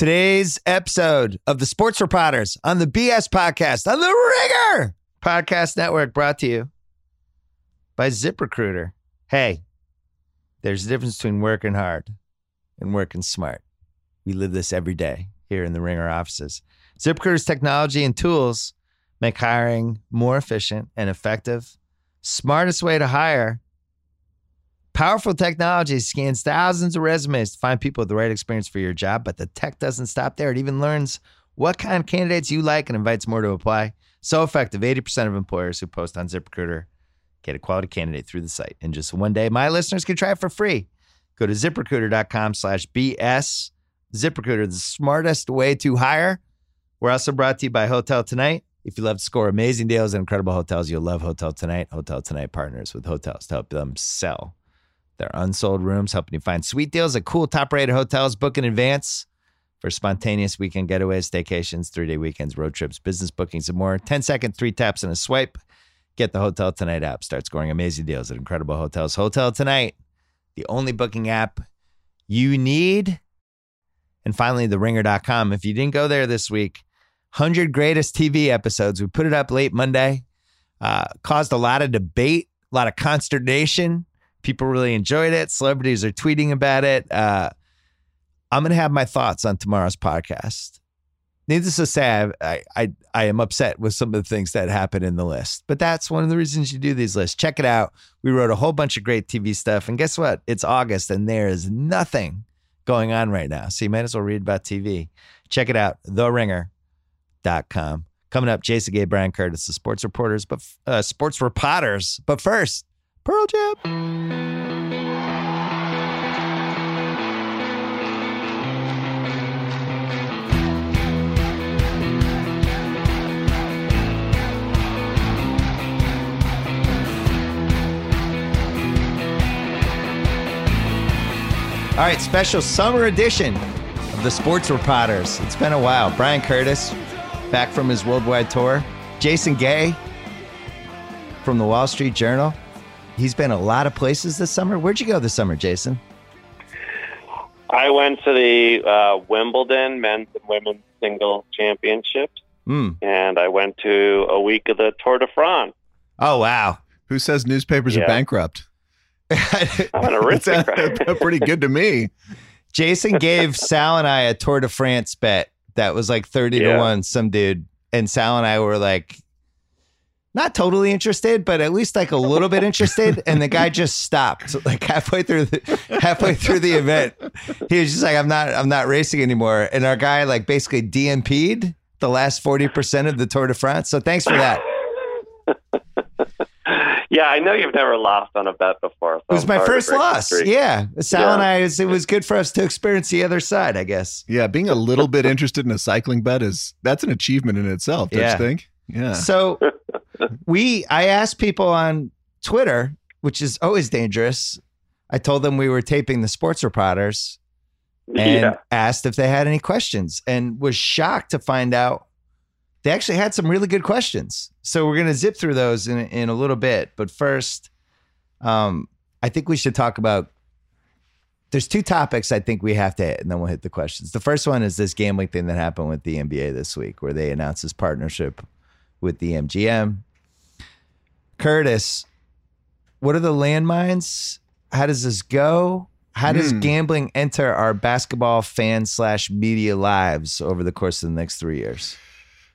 Today's episode of the Sports Reporters on the BS Podcast on the Ringer Podcast Network brought to you by ZipRecruiter. Hey, there's a difference between working hard and working smart. We live this every day here in the Ringer offices. ZipRecruiter's technology and tools make hiring more efficient and effective. Smartest way to hire. Powerful technology scans thousands of resumes to find people with the right experience for your job, but the tech doesn't stop there. It even learns what kind of candidates you like and invites more to apply. So effective. 80% of employers who post on ZipRecruiter get a quality candidate through the site in just one day. My listeners can try it for free. Go to ziprecruiter.com slash BS. ZipRecruiter, the smartest way to hire. We're also brought to you by Hotel Tonight. If you love to score amazing deals at incredible hotels, you'll love Hotel Tonight. Hotel Tonight partners with hotels to help them sell their unsold rooms, helping you find sweet deals at cool top rated hotels. Book in advance for spontaneous weekend getaways, staycations, three day weekends, road trips, business bookings, and more. 10 second, three taps, and a swipe. Get the Hotel Tonight app. Start scoring amazing deals at incredible hotels. Hotel Tonight, the only booking app you need. And finally, theringer.com. If you didn't go there this week, 100 greatest TV episodes. We put it up late Monday, uh, caused a lot of debate, a lot of consternation. People really enjoyed it. Celebrities are tweeting about it. Uh, I'm going to have my thoughts on tomorrow's podcast. Needless to say, I, I, I am upset with some of the things that happen in the list, but that's one of the reasons you do these lists. Check it out. We wrote a whole bunch of great TV stuff, and guess what? It's August, and there is nothing going on right now. So you might as well read about TV. Check it out, theringer.com. Coming up, Jason Gay, Bryan Curtis, the sports reporters, but uh, sports reporters. But first, Pearl Jam. All right, special summer edition of the Sports Reporters. It's been a while. Bryan Curtis, back from his worldwide tour. Jason Gay from the Wall Street Journal. He's been a lot of places this summer. Where'd you go this summer, Jason? I went to the uh, Wimbledon men's and women's single championships, Mm. and I went to a week of the Tour de France. Oh, wow. Who says newspapers are bankrupt? I'm an That sounds aristocrat. pretty good to me. Jason gave Sal and I a Tour de France bet that was like 30 to 1, some dude. And Sal and I were like, not totally interested, but at least like a little bit interested. And the guy just stopped like halfway through the halfway through the event. He was just like, I'm not, I'm not racing anymore. And our guy like basically DNF'd the last 40% of the Tour de France. So thanks for that. yeah, I know you've never lost on a bet before. So It was I'm my first loss. streak. Yeah. Sal Yeah. and I, it was good for us to experience the other side, I guess. Yeah, being a little bit interested in a cycling bet is that's an achievement in itself, don't Yeah. you think? Yeah. So we I asked people on Twitter, which is always dangerous. I told them we were taping the sports reporters and yeah. asked if they had any questions and was shocked to find out they actually had some really good questions. So we're going to zip through those in in a little bit, but first um I think we should talk about there's two topics I think we have to hit, and then we'll hit the questions. The first one is this gambling thing that happened with the NBA this week, where they announced this partnership with the MGM. Curtis, what are the landmines? How does this go? How does Hmm. gambling enter our basketball fan slash media lives over the course of the next three years?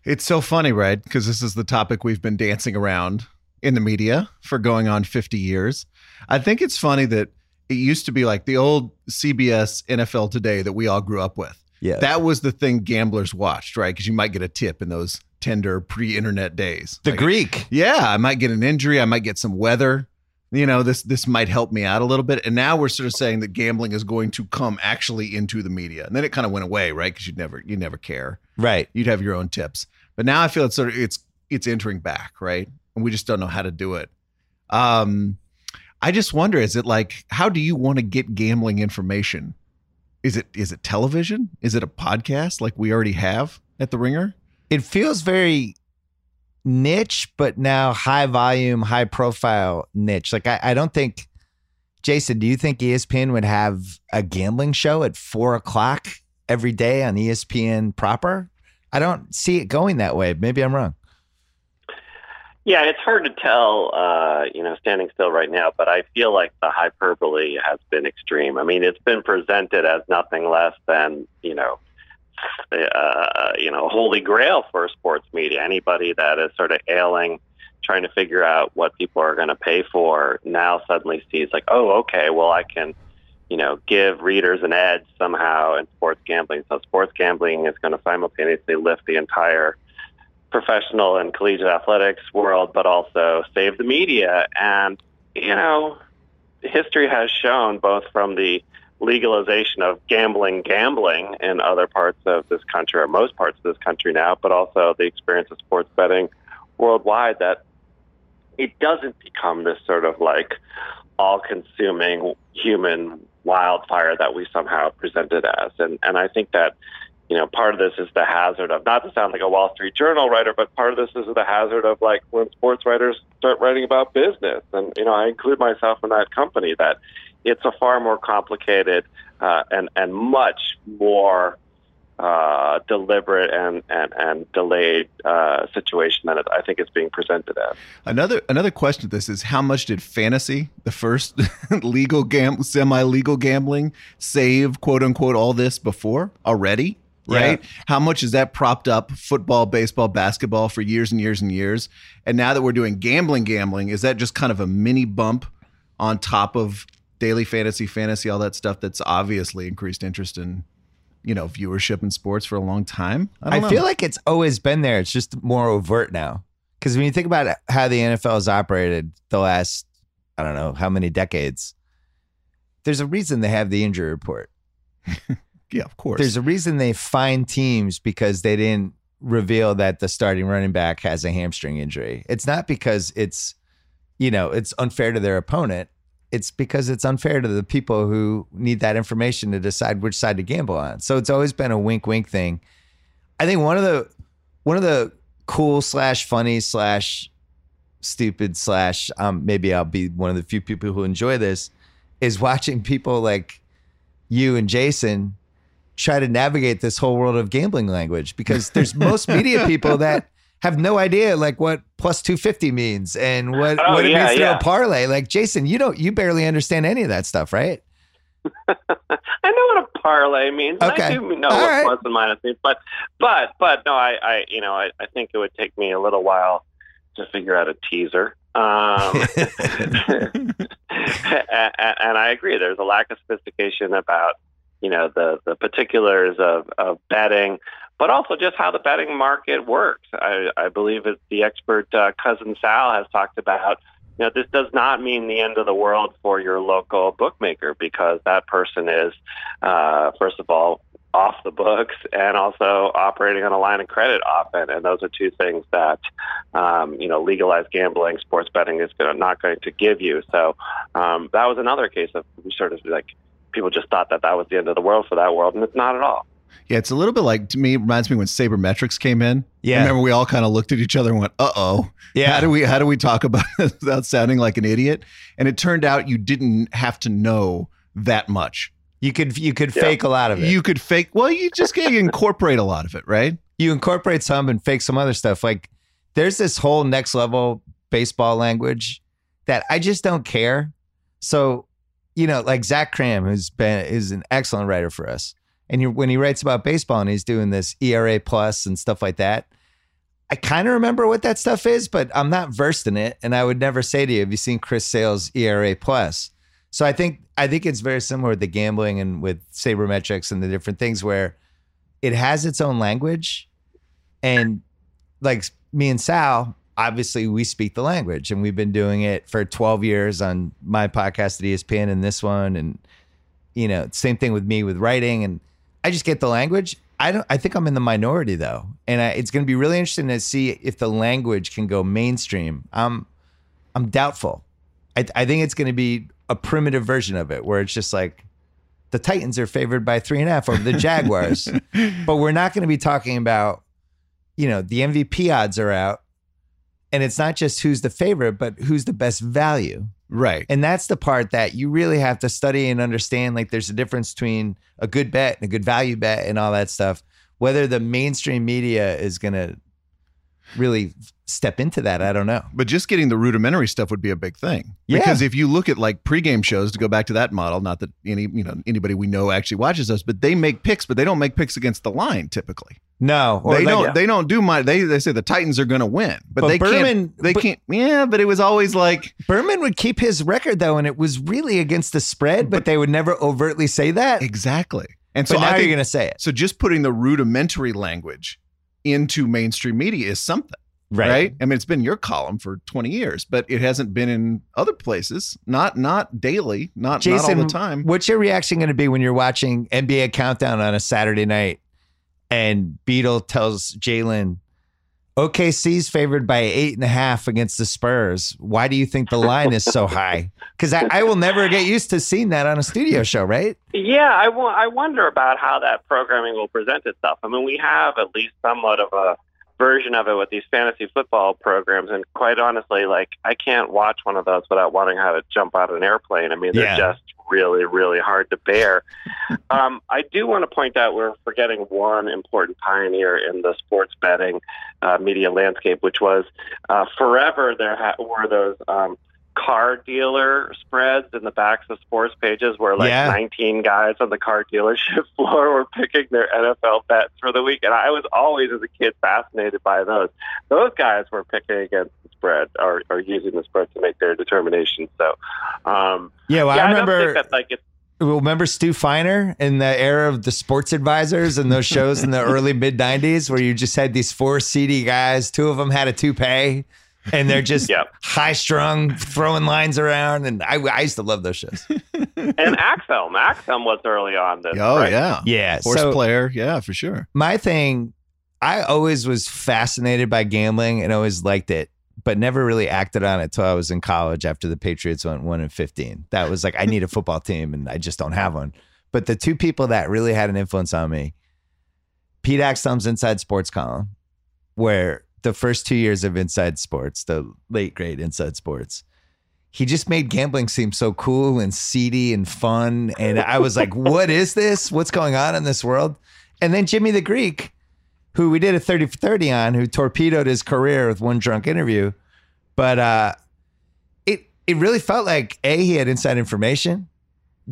It's so funny, right? Because this is the topic we've been dancing around in the media for going on 50 years. I think it's funny that it used to be like the old CBS NFL Today that we all grew up with. Yeah. That was the thing gamblers watched, right? Because you might get a tip in those tender pre-internet days. the Like, Greek. yeah, I might get an injury, I might get some weather. You know, this this might help me out a little bit. And now we're sort of saying that gambling is going to come actually into the media. And then it kind of went away, right? Because you'd never you never care. Right. You'd have your own tips. But now I feel it's sort of it's it's entering back, right? And we just don't know how to do it. Um I just wonder, is it like how do you want to get gambling information? Is it is it television? Is it a podcast like we already have at the ringer? It feels very niche, but now high volume, high profile niche. Like I, I don't think Jason, do you think ESPN would have a gambling show at four o'clock every day on ESPN proper. I don't see it going that way. Maybe I'm wrong. Yeah, it's hard to tell, uh, you know, standing still right now, but I feel like the hyperbole has been extreme. I mean, it's been presented as nothing less than, you know, uh, you know, holy grail for sports media. Anybody that is sort of ailing, trying to figure out what people are going to pay for, now suddenly sees like, oh, okay, well, I can, you know, give readers an edge somehow in sports gambling. So sports gambling is going to simultaneously lift the entire professional and collegiate athletics world, but also save the media. And, you know, history has shown both from the legalization of gambling gambling in other parts of this country or most parts of this country now, but also the experience of sports betting worldwide that it doesn't become this sort of like all consuming human wildfire that we somehow present it as. And and I think that you know, part of this is the hazard of not to sound like a Wall Street Journal writer, but part of this is the hazard of like when sports writers start writing about business. And, you know, I include myself in that company that it's a far more complicated uh, and, and much more uh, deliberate and, and, and delayed uh, situation than I think it's being presented as. Another another question to this is how much did fantasy, the first legal gam semi legal gambling, save quote unquote all this before already? Right? Yeah. How much is that propped up football, baseball, basketball for years and years and years? And now that we're doing gambling, gambling, is that just kind of a mini bump on top of daily fantasy, fantasy, all that stuff that's obviously increased interest in you know viewership in sports for a long time. I, don't feel like it's always been there. It's just more overt now. Because when you think about how the NFL has operated the last, I don't know how many decades, there's a reason they have the injury report. yeah, of course. There's a reason they find teams because they didn't reveal that the starting running back has a hamstring injury. It's not because it's, you know, it's unfair to their opponent. It's because it's unfair to the people who need that information to decide which side to gamble on. So it's always been a wink wink thing. I think one of the one of the cool slash funny slash stupid slash um maybe I'll be one of the few people who enjoy this is watching people like you and Jason try to navigate this whole world of gambling language because there's most media people that have no idea like what plus 250 means and what, Oh, what it yeah, means to yeah. a parlay. Like Jason, you don't you barely understand any of that stuff, right? I know what a parlay means. Okay. I do know All what right. plus and minus means, but but but no, I, I you know I, I think it would take me a little while to figure out a teaser. Um, and, and I agree. There's a lack of sophistication about you know the the particulars of of betting, but also just how the betting market works. I, I believe it's the expert uh, cousin Sal has talked about. You know, this does not mean the end of the world for your local bookmaker because that person is, uh, first of all, off the books and also operating on a line of credit often. And those are two things that, um, you know, legalized gambling, sports betting is gonna, not going to give you. So um, that was another case of sort of like people just thought that that was the end of the world for that world, and it's not at all. Yeah, it's a little bit like to me. it Reminds me when Sabermetrics came in. Yeah. remember we all kind of looked at each other and went, "Uh oh, Yeah. How do we how do we talk about it without sounding like an idiot?" And it turned out you didn't have to know that much. You could you could Yeah. fake a lot of it. You could fake. Well, you just can incorporate a lot of it, right? you incorporate some and fake some other stuff. Like there's this whole next level baseball language that I just don't care. So, you know, like Zach Kram, who's been is an excellent writer for us, and you, when he writes about baseball and he's doing this ERA plus and stuff like that, I kind of remember what that stuff is, but I'm not versed in it, and I would never say to you, "Have you seen Chris Sale's ERA plus?" So I think I think it's very similar with the gambling and with sabermetrics and the different things where it has its own language and like me and Sal, obviously we speak the language and we've been doing it for 12 years on my podcast at ESPN and this one. And, you know, same thing with me with writing. And I just get the language. I don't, I think I'm in the minority though. And I, it's going to be really interesting to see if the language can go mainstream. I'm, I'm doubtful. I, I think it's going to be a primitive version of it where it's just like the Titans are favored by three and a half over the Jaguars but we're not going to be talking about you know the mvp odds are out and it's not just who's the favorite but who's the best value Right. And that's the part that you really have to study and understand. Like, there's a difference between a good bet and a good value bet and all that stuff. Whether the mainstream media is going to really step into that, I don't know. But just getting the rudimentary stuff would be a big thing. Yeah. Because if you look at like pregame shows, to go back to that model, not that any you know anybody we know actually watches those, but they make picks, but they don't make picks against the line typically. No, they like- don't. They don't do my. They they say the Titans are going to win, but, But they Berman- can't. They but- can't. Yeah, but it was always like Berman would keep his record though, and it was really against the spread, but, they would never overtly say that. exactly. And so now I think you're going to say it, so. Just putting the rudimentary language into mainstream media is something. right? I mean, it's been your column for 20 years, but it hasn't been in other places. Not not daily, not Jason, not all the time. what's your reaction going to be when you're watching NBA Countdown on a Saturday night and Beadle tells Jalen, OKC's favored by eight and a half against the Spurs. Why do you think the line is so high? Because I, I will never get used to seeing that on a studio show, right? Yeah, I wo- I wonder about how that programming will present itself. I mean, we have at least somewhat of a version of it with these fantasy football programs, and quite honestly, like I can't watch one of those without wanting how to jump out of an airplane. I mean, they're Yeah. just really, really hard to bear. um, I do want to point out we're forgetting one important pioneer in the sports betting uh, media landscape, which was uh, forever there ha- were those. Um, car dealer spreads in the backs of sports pages where like Yeah. 19 guys on the car dealership floor were picking their NFL bets for the week. And I was always, as a kid, fascinated by those. Those guys were picking against the spread or, or using the spread to make their determination. So, um, Yeah, well, yeah, I I, don't remember. think that like it's remember Stu Feiner in the era of the sports advisors and those shows in the early mid 90s where you just had these four seedy guys, two of them had a toupee, and they're just Yep. high strung, throwing lines around. And I, I used to love those shows. and Axel. Axel was early on this. Oh right? yeah, Yeah. horse so player, yeah, for sure. my thing, I always was fascinated by gambling and always liked it, but never really acted on it till I was in college after the Patriots went one and fifteen. That was like I need a football team and I just don't have one. But the two people that really had an influence on me, Pete Axthelm's Inside Sports column, where the first two years of Inside Sports, the late great Inside Sports, he just made gambling seem so cool and seedy and fun. And I was like, what is this? What's going on in this world? And then Jimmy the Greek, who we did a 30 for 30 on, who torpedoed his career with one drunk interview. But uh, it it really felt like A, he had inside information.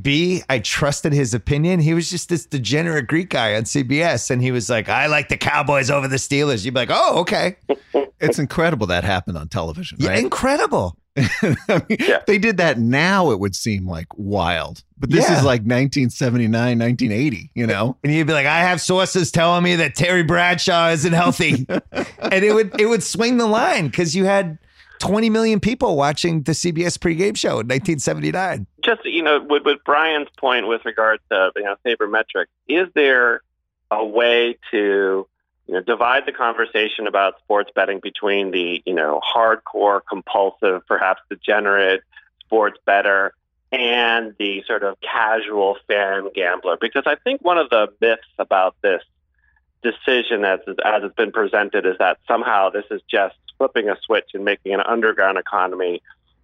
B, I trusted his opinion. He was just this degenerate Greek guy on CBS. And he was like, I like the Cowboys over the Steelers. You'd be like, oh, okay. It's incredible that happened on television, Yeah, right? incredible. I mean, Yeah. They did that now, it would seem like wild. But this Yeah. is like 1979, 1980, you know? And you'd be like, I have sources telling me that Terry Bradshaw isn't healthy. and it would it would swing the line because you had 20 million people watching the CBS pregame show in 1979. just you know with, with Bryan's point with regard to you know sabermetrics, is there a way to you know divide the conversation about sports betting between the you know hardcore, compulsive, perhaps degenerate sports better and the sort of casual fan gambler? Because I think one of the myths about this decision as as it's been presented is that somehow this is just flipping a switch and making an underground economy,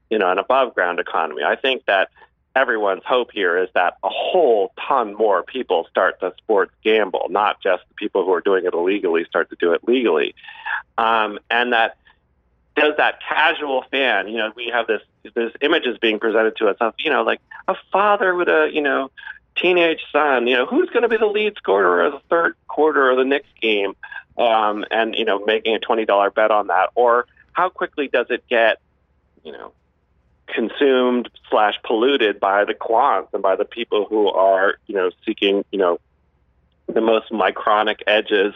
you know, an above ground economy. I think that everyone's hope here is that a whole ton more people start to sports gamble, not just the people who are doing it illegally start to do it legally, um, and that does that casual fan, you know, we have this this images being presented to us of, you know, like a father with a, you know, teenage son, you know, who's going to be the lead scorer of the third quarter of the next game, um, and you know, making a twenty dollar bet on that, or how quickly does it get, you know, consumed slash polluted by the quants and by the people who are, you know, seeking, you know, the most micronic edges,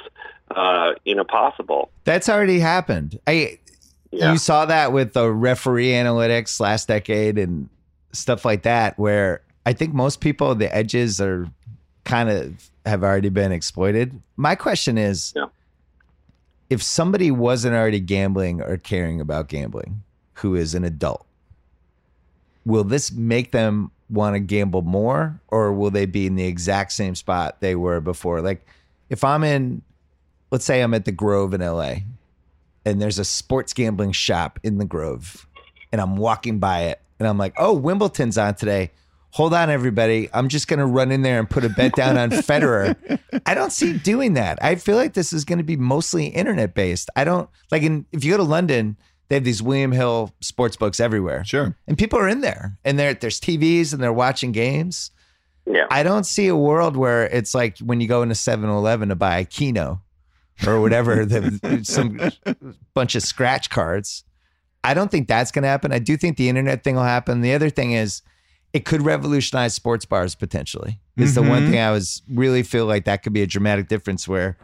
uh, you know, possible. That's already happened. I Yeah. you saw that with the referee analytics last decade and stuff like that where I think most people the edges are kind of have already been exploited. My question is Yeah. if somebody wasn't already gambling or caring about gambling who is an adult will this make them want to gamble more or will they be in the exact same spot they were before like if i'm in let's say i'm at the grove in la and there's a sports gambling shop in the grove and i'm walking by it and I'm like, oh, Wimbledon's on today. Hold on, everybody. I'm just going to run in there and put a bet down on Federer. I don't see doing that. I feel like this is going to be mostly internet based. I don't like in, if you go to London, they have these William Hill sports books everywhere. Sure. And people are in there and there there's TVs and they're watching games. Yeah. I don't see a world where it's like when you go into 7-Eleven to buy a Keno or whatever, the, some bunch of scratch cards. I don't think that's going to happen. I do think the internet thing will happen. The other thing is it could revolutionize sports bars potentially. Is the one Mhm. thing I was really feel like that could be a dramatic difference where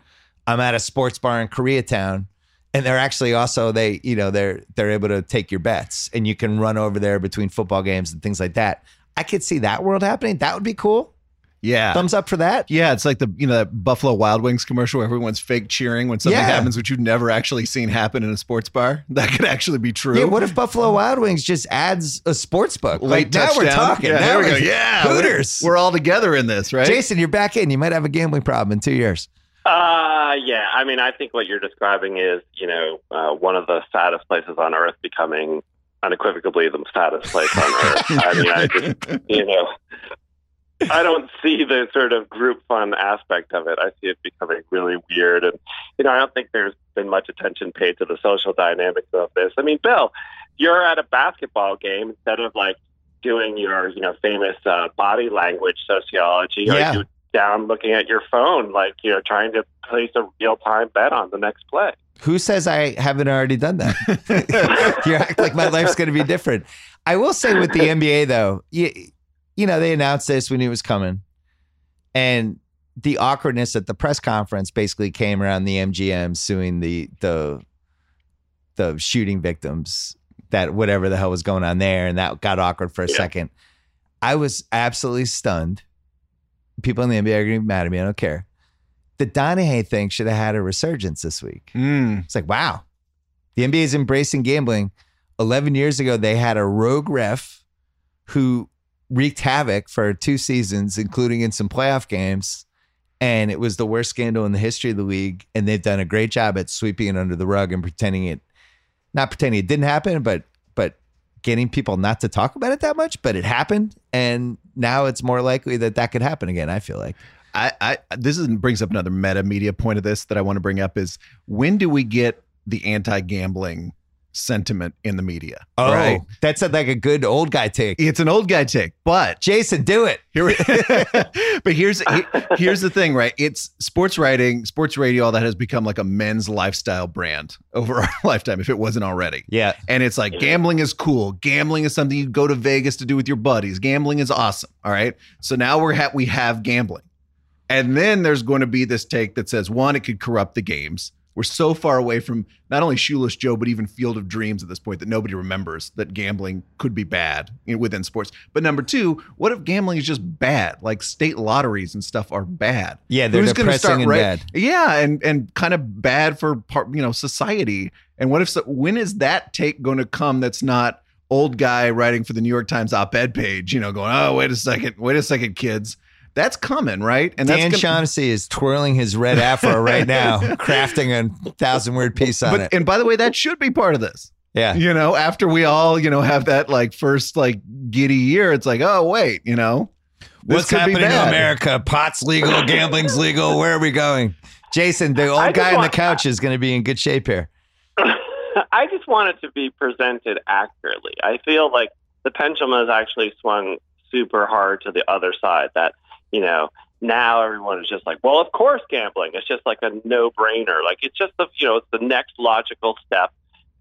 I'm at a sports bar in Koreatown and they're actually also they you know they're they're able to take your bets and you can run over there between football games and things like that. I could see that world happening. That would be cool. Yeah. Thumbs up for that. Yeah, it's like the you know that Buffalo Wild Wings commercial where everyone's fake cheering when something Yeah. happens which you've never actually seen happen in a sports bar. That could actually be true. Yeah, what if Buffalo Wild Wings just adds a sports book? Late Like now we're talking. Yeah, now there we we're- go. Yeah, Hooters. We're, we're all together in this, right? Jason, you're back in. You might have a gambling problem in two years. Uh, yeah. I mean, I think what you're describing is, you know, uh, one of the saddest places on earth becoming unequivocally the saddest place on earth. I mean, I just, you know, I don't see the sort of group fun aspect of it. I see it becoming really weird. And, you know, I don't think there's been much attention paid to the social dynamics of this. I mean, Bill, you're at a basketball game instead of like doing your, you know, famous uh, body language sociology. Yeah. Are you down looking at your phone, like, you know, trying to place a real time bet on the next play? Who says I haven't already done that? you act like my life's going to be different. I will say with the NBA though, you, you know, they announced this when it was coming, and the awkwardness at the press conference basically came around the MGM suing the the the shooting victims that whatever the hell was going on there, and that got awkward for a Yeah. second. I was absolutely stunned. People in the NBA are going to be mad at me. I don't care. The Donaghy thing should have had a resurgence this week. Mm. It's like, wow, the NBA is embracing gambling. 11 years ago, they had a rogue ref who wreaked havoc for two seasons, including in some playoff games. And it was the worst scandal in the history of the league. And they've done a great job at sweeping it under the rug and pretending it, not pretending it didn't happen, but, but getting people not to talk about it that much. But it happened. And now it's more likely that that could happen again, I feel like. I, I this is, brings up another meta media point of this that I want to bring up is when do we get the anti-gambling sentiment in the media? Oh, right. that's a, like a good old guy take. It's an old guy take, but Jason, do it. Here we, but here's here's the thing, right? It's sports writing, sports radio, all that has become like a men's lifestyle brand over our lifetime, if it wasn't already. Yeah. And it's like gambling is cool. Gambling is something you go to Vegas to do with your buddies. Gambling is awesome. All right. So now we're ha- we have gambling, and then there's going to be this take that says one, it could corrupt the games. We're so far away from not only Shoeless Joe, but even Field of Dreams at this point that nobody remembers that gambling could be bad within sports. But number two, what if gambling is just bad? Like state lotteries and stuff are bad. Yeah, they're Who's gonna depressing and bad. Yeah, and and kind of bad for part, you know, society. And what if so, when is that take going to come? That's not old guy writing for the New York Times op-ed page. You know, going, oh, wait a second, wait a second, kids. That's coming, right? And Dan that's gonna, Shaughnessy is twirling his red afro right now, crafting a thousand word piece on But it. and by the way, that should be part of this. Yeah. You know, after we all, you know, have that like first like giddy year, it's like, oh wait, you know, What's happening in. America? Pot's legal, gambling's legal. Where are we going? Jason, the old guy on the couch is going to be in good shape here. I just want it to be presented accurately. I feel like the pendulum has actually swung super hard to the other side. That you know now everyone is just like, well, of course, gambling. It's just like a no-brainer. Like it's just the you know it's the next logical step,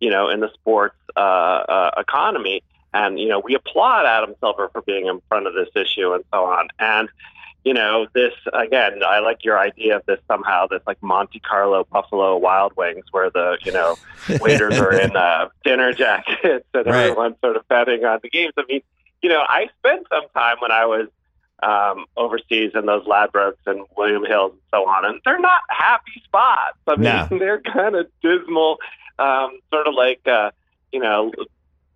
you know, in the sports uh, uh, economy. And you know we applaud Adam Silver for being in front of this issue and so on. And you know, this again, I like your idea of this somehow, this like Monte Carlo Buffalo Wild Wings, where the, you know, waiters are in uh, dinner jackets and Right. everyone's sort of betting on the games. I mean, you know, I spent some time when I was um, overseas in those Ladbrokes and William Hills and so on, and they're not happy spots. I mean, No. they're kind of dismal, um, sort of like, uh, you know,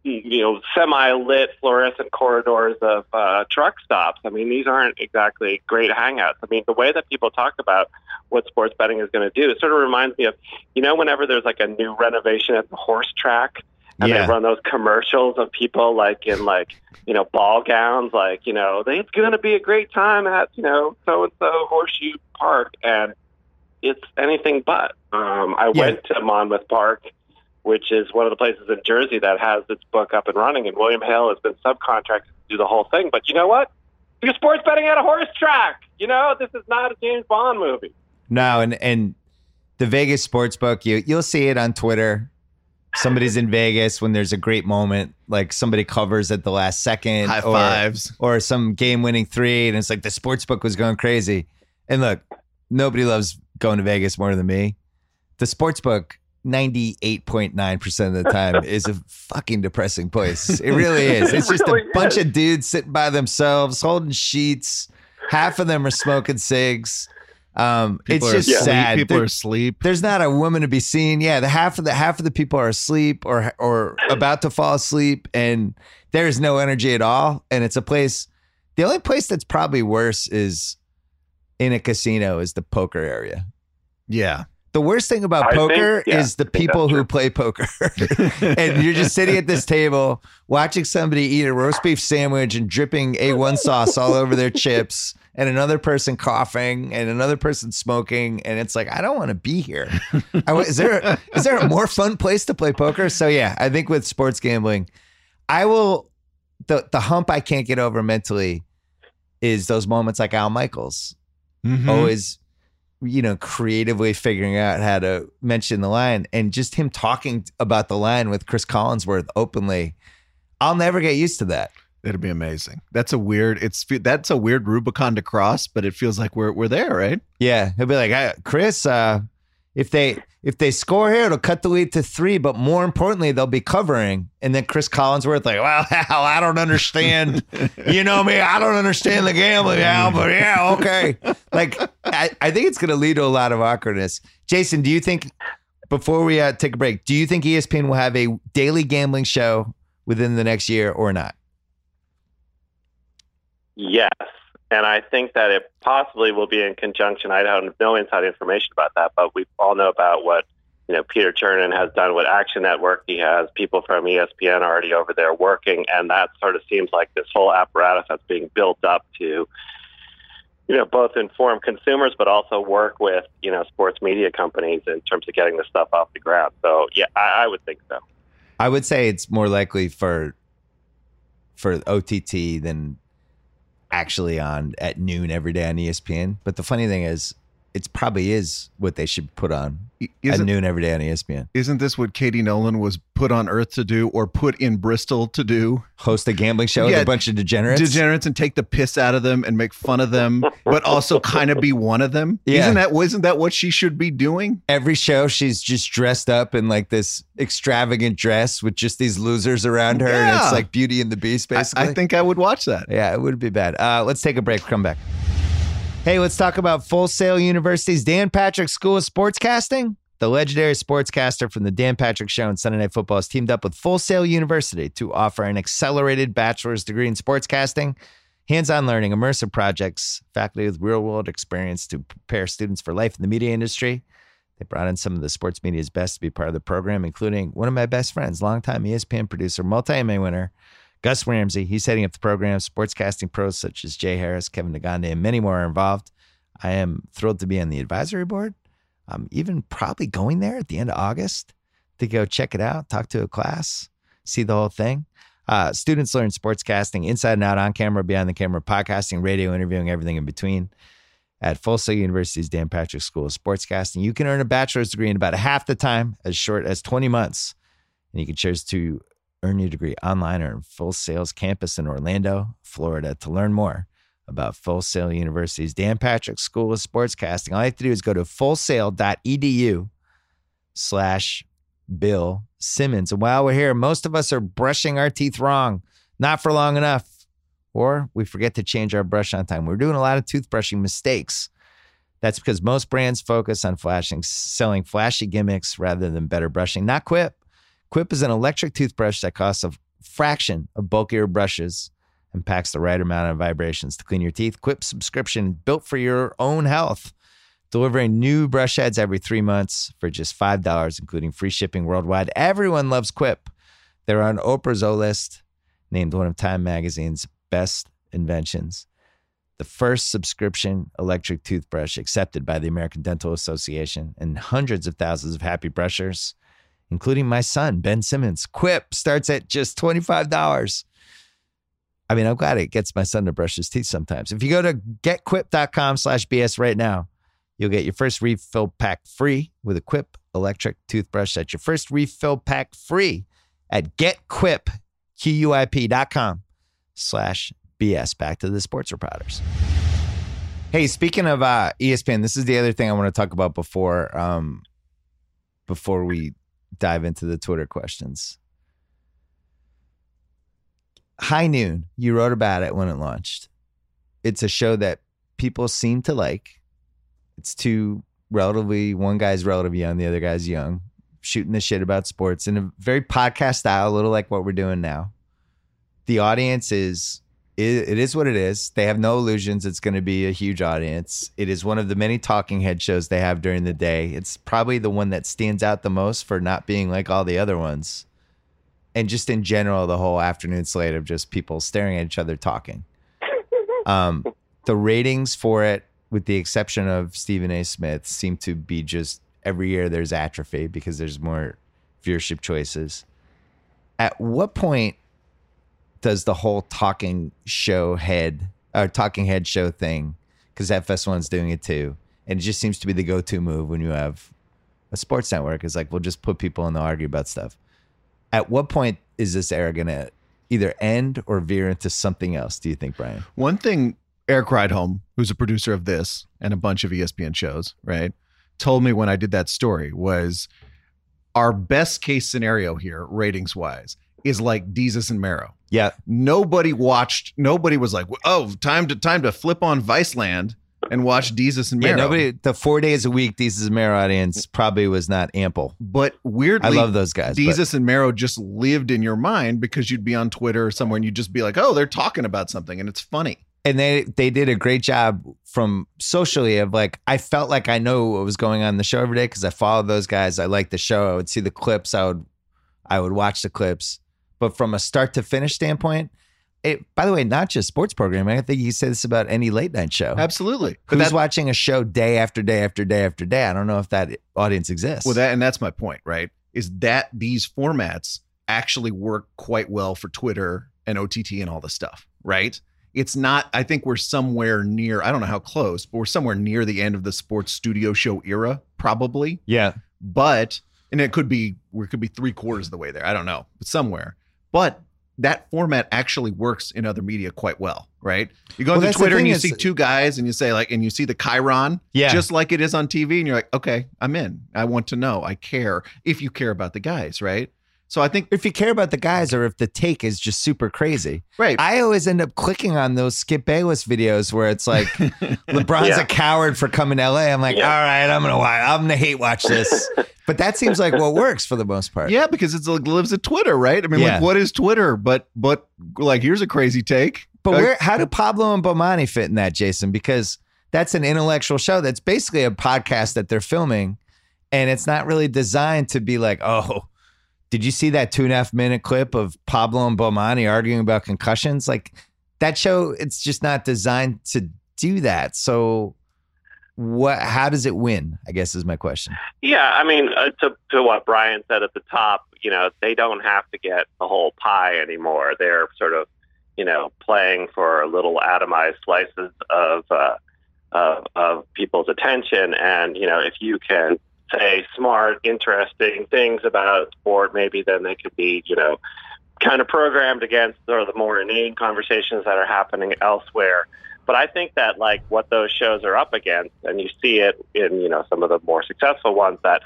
you know, semi-lit fluorescent corridors of uh, truck stops. I mean, these aren't exactly great hangouts. I mean, the way that people talk about what sports betting is going to do, it sort of reminds me of, you know, whenever there's like a new renovation at the horse track, and Yeah. they run those commercials of people like in like you know ball gowns, like you know it's going to be a great time at you know so and so Horseshoe Park, and it's anything but. Um, I Yeah. went to Monmouth Park, which is one of the places in Jersey that has its book up and running, and William Hill has been subcontracted to do the whole thing. But you know what? You're sports betting at a horse track. You know this is not a James Bond movie. No, and and the Vegas sports book, you you'll see it on Twitter. Somebody's in Vegas when there's a great moment, like somebody covers at the last second, High or, fives. or some game-winning three, and it's like the sports book was going crazy. And look, nobody loves going to Vegas more than me. The sports book, ninety-eight point nine percent of the time, is a fucking depressing place. It really is. It's just a bunch of dudes sitting by themselves, holding sheets. Half of them are smoking cigs. Um, People it's just asleep. sad. People There- are asleep. there's not a woman to be seen. Yeah, the half of the half of the people are asleep or or about to fall asleep, and there's no energy at all. And it's a place. The only place that's probably worse is in a casino is the poker area. Yeah. The worst thing about I think- poker yeah, is the people who true. play poker. and you're just sitting at this table watching somebody eat a roast beef sandwich and dripping A1 sauce all over their chips, and another person coughing, and another person smoking, and it's like I don't want to be here. I, is there is there a more fun place to play poker? So yeah, I think with sports gambling, I will the the hump I can't get over mentally is those moments like Al Michaels Mhm. always you know creatively figuring out how to mention the line and just him talking about the line with cris collinsworth openly i'll never get used to that It'd be amazing. That's a weird. It's that's a weird Rubicon to cross, but it feels like we're we're there, right? yeah he'll be like "Uh, cris uh if they if they score here it'll cut the lead to three but more importantly they'll be covering and then cris collinsworth like well hell i don't understand you know me i don't understand the gambling Al, but yeah okay like I, I think it's going to lead to a lot of awkwardness jason do you think before we uh, take a break do you think espn will have a daily gambling show within the next year or not Yes. And I think that it possibly will be in conjunction. I don't no inside information about that, but we all know about what you know Peter Chernin has done with Action Network. He has people from ESPN already over there working, and that sort of seems like this whole apparatus that's being built up to you know both inform consumers but also work with you know sports media companies in terms of getting this stuff off the ground. So yeah, I, I would think so. i would say it's more likely for for ott than actually on at noon every day on espn but the funny thing is it probably is what they should put on at Isn't, noon every day on espn isn't this what Katie Nolan was put on Earth to do, or put in Bristol to do? host a gambling show with a bunch of degenerates. Degenerates and take the piss out of them and make fun of them, but also kind of be one of them. Yeah. Isn't that wasn't that what she should be doing? Every show, she's just dressed up in like this extravagant dress with just these losers around her, and it's like Beauty and the Beast, I, basically. I think I would watch that. Yeah, it would be bad. Uh, let's take a break. Come back. Hey, let's talk about Full Sail University's Dan Patrick School of Sportscasting. The legendary sportscaster from the Dan Patrick Show and Sunday Night Football has teamed up with Full Sail University to offer an accelerated bachelor's degree in sportscasting, hands-on learning, immersive projects, faculty with real-world experience to prepare students for life in the media industry. They brought in some of the sports media's best to be part of the program, including one of my best friends, longtime ESPN producer, multi-Emmy winner, Gus Ramsey. He's heading up the program. Sportscasting pros such as Jay Harris, Kevin Negandhi, and many more are involved. I am thrilled to be on the advisory board. I'm even probably going there at the end of August to go check it out, talk to a class, see the whole thing. Uh, students learn sportscasting inside and out, on camera, behind the camera, podcasting, radio, interviewing, everything in between. At Full Sail University's Dan Patrick School of Sportscasting, you can earn a bachelor's degree in about half the time, as short as 20 months. And you can choose to earn your degree online or in Full Sail's campus in Orlando, Florida. To learn more about Full Sail University's Dan Patrick School of Sportscasting, all you have to do is go to fullsail.edu slash Bill Simmons. And while we're here, most of us are brushing our teeth wrong, not for long enough, or we forget to change our brush on time. We're doing a lot of toothbrushing mistakes. That's because most brands focus on flashing, selling flashy gimmicks rather than better brushing. Not Quip. Quip is an electric toothbrush that costs a fraction of bulkier brushes and packs the right amount of vibrations to clean your teeth. Quip subscription built for your own health, delivering new brush heads every three months for just $5, including free shipping worldwide. Everyone loves Quip. They're on Oprah's O list, named one of Time Magazine's best inventions. The first subscription electric toothbrush accepted by the American Dental Association, and hundreds of thousands of happy brushers, including my son, Ben Simmons. Quip starts at just $25. I mean, I'm glad it gets my son to brush his teeth sometimes. If you go to getquip.com slash BS right now, you'll get your first refill pack free with a Quip electric toothbrush. That's your first refill pack free at getquip.com slash BS. Back to the sports reporters. Hey, speaking of uh, ESPN, this is the other thing I want to talk about before um, before we dive into the Twitter questions. High Noon, you wrote about it when it launched. It's a show that people seem to like. It's two relatively, one guy's relatively young, the other guy's young, shooting the shit about sports in a very podcast style, a little like what we're doing now. The audience is, it, it is what it is. They have no illusions it's going to be a huge audience. It is one of the many talking head shows they have during the day. It's probably the one that stands out the most for not being like all the other ones and just in general, the whole afternoon slate of just people staring at each other talking. Um, the ratings for it, with the exception of Stephen A. Smith, seem to be just every year there's atrophy because there's more viewership choices. At what point does the whole talking show head or talking head show thing, because FS1's doing it too, and it just seems to be the go to move when you have a sports network, is like, we'll just put people in to argue about stuff at what point is this era going to either end or veer into something else? Do you think, Bryan? One thing Erik Rydholm, who's a producer of this and a bunch of ESPN shows, right, told me when I did that story was our best case scenario here, ratings wise, is like Desus and Mero. Yeah. Nobody watched. Nobody was like, "Oh, time to time to flip on Viceland and watch Desus and Mero." Yeah, nobody. The four days a week Desus and Mero audience probably was not ample. But weirdly, I love those guys. Desus and Mero just lived in your mind because you'd be on Twitter or somewhere and you'd just be like, "Oh, they're talking about something," and it's funny. And they they did a great job from socially of like I felt like I know what was going on in the show every day because I followed those guys. I liked the show. I would see the clips. I would I would watch the clips. But from a start to finish standpoint, it, by the way, not just sports programming. I think you say this about any late night show. Absolutely. But Who's watching a show day after day after day after day? I don't know if that audience exists. Well, that and that's my point, right? Is that these formats actually work quite well for Twitter and OTT and all this stuff, right? It's not. I think we're somewhere near. I don't know how close, but we're somewhere near the end of the sports studio show era, probably. Yeah. But and it could be we could be three quarters of the way there. I don't know, but somewhere. But that format actually works in other media quite well, right? You go well, on Twitter and you is, see two guys and you say like, and you see the chyron, yeah. just like it is on TV, and you're like, okay, I'm in. I want to know. I care. If you care about the guys, right? So I think if you care about the guys or if the take is just super crazy. Right. I always end up clicking on those Skip Bayless videos where it's like LeBron's yeah. a coward for coming to LA. I'm like, yeah. all right, I'm gonna watch I'm gonna hate watch this. but that seems like what works for the most part. Yeah, because it's like lives at Twitter, right? I mean, yeah. like what is Twitter? But but like here's a crazy take. But uh, where how do Pablo and Bomani fit in that, Jason? Because that's an intellectual show that's basically a podcast that they're filming and it's not really designed to be like, oh, did you see that two and a half minute clip of Pablo and Bomani arguing about concussions? Like that show, it's just not designed to do that. So what how does it win i guess is my question yeah i mean uh, to, to what bryan said at the top you know they don't have to get the whole pie anymore they're sort of you know playing for little atomized slices of uh, of, of people's attention and you know if you can say smart, interesting things about sport, maybe then they could be, you know, kind of programmed against of the more inane conversations that are happening elsewhere. But I think that like what those shows are up against, and you see it in you know some of the more successful ones, that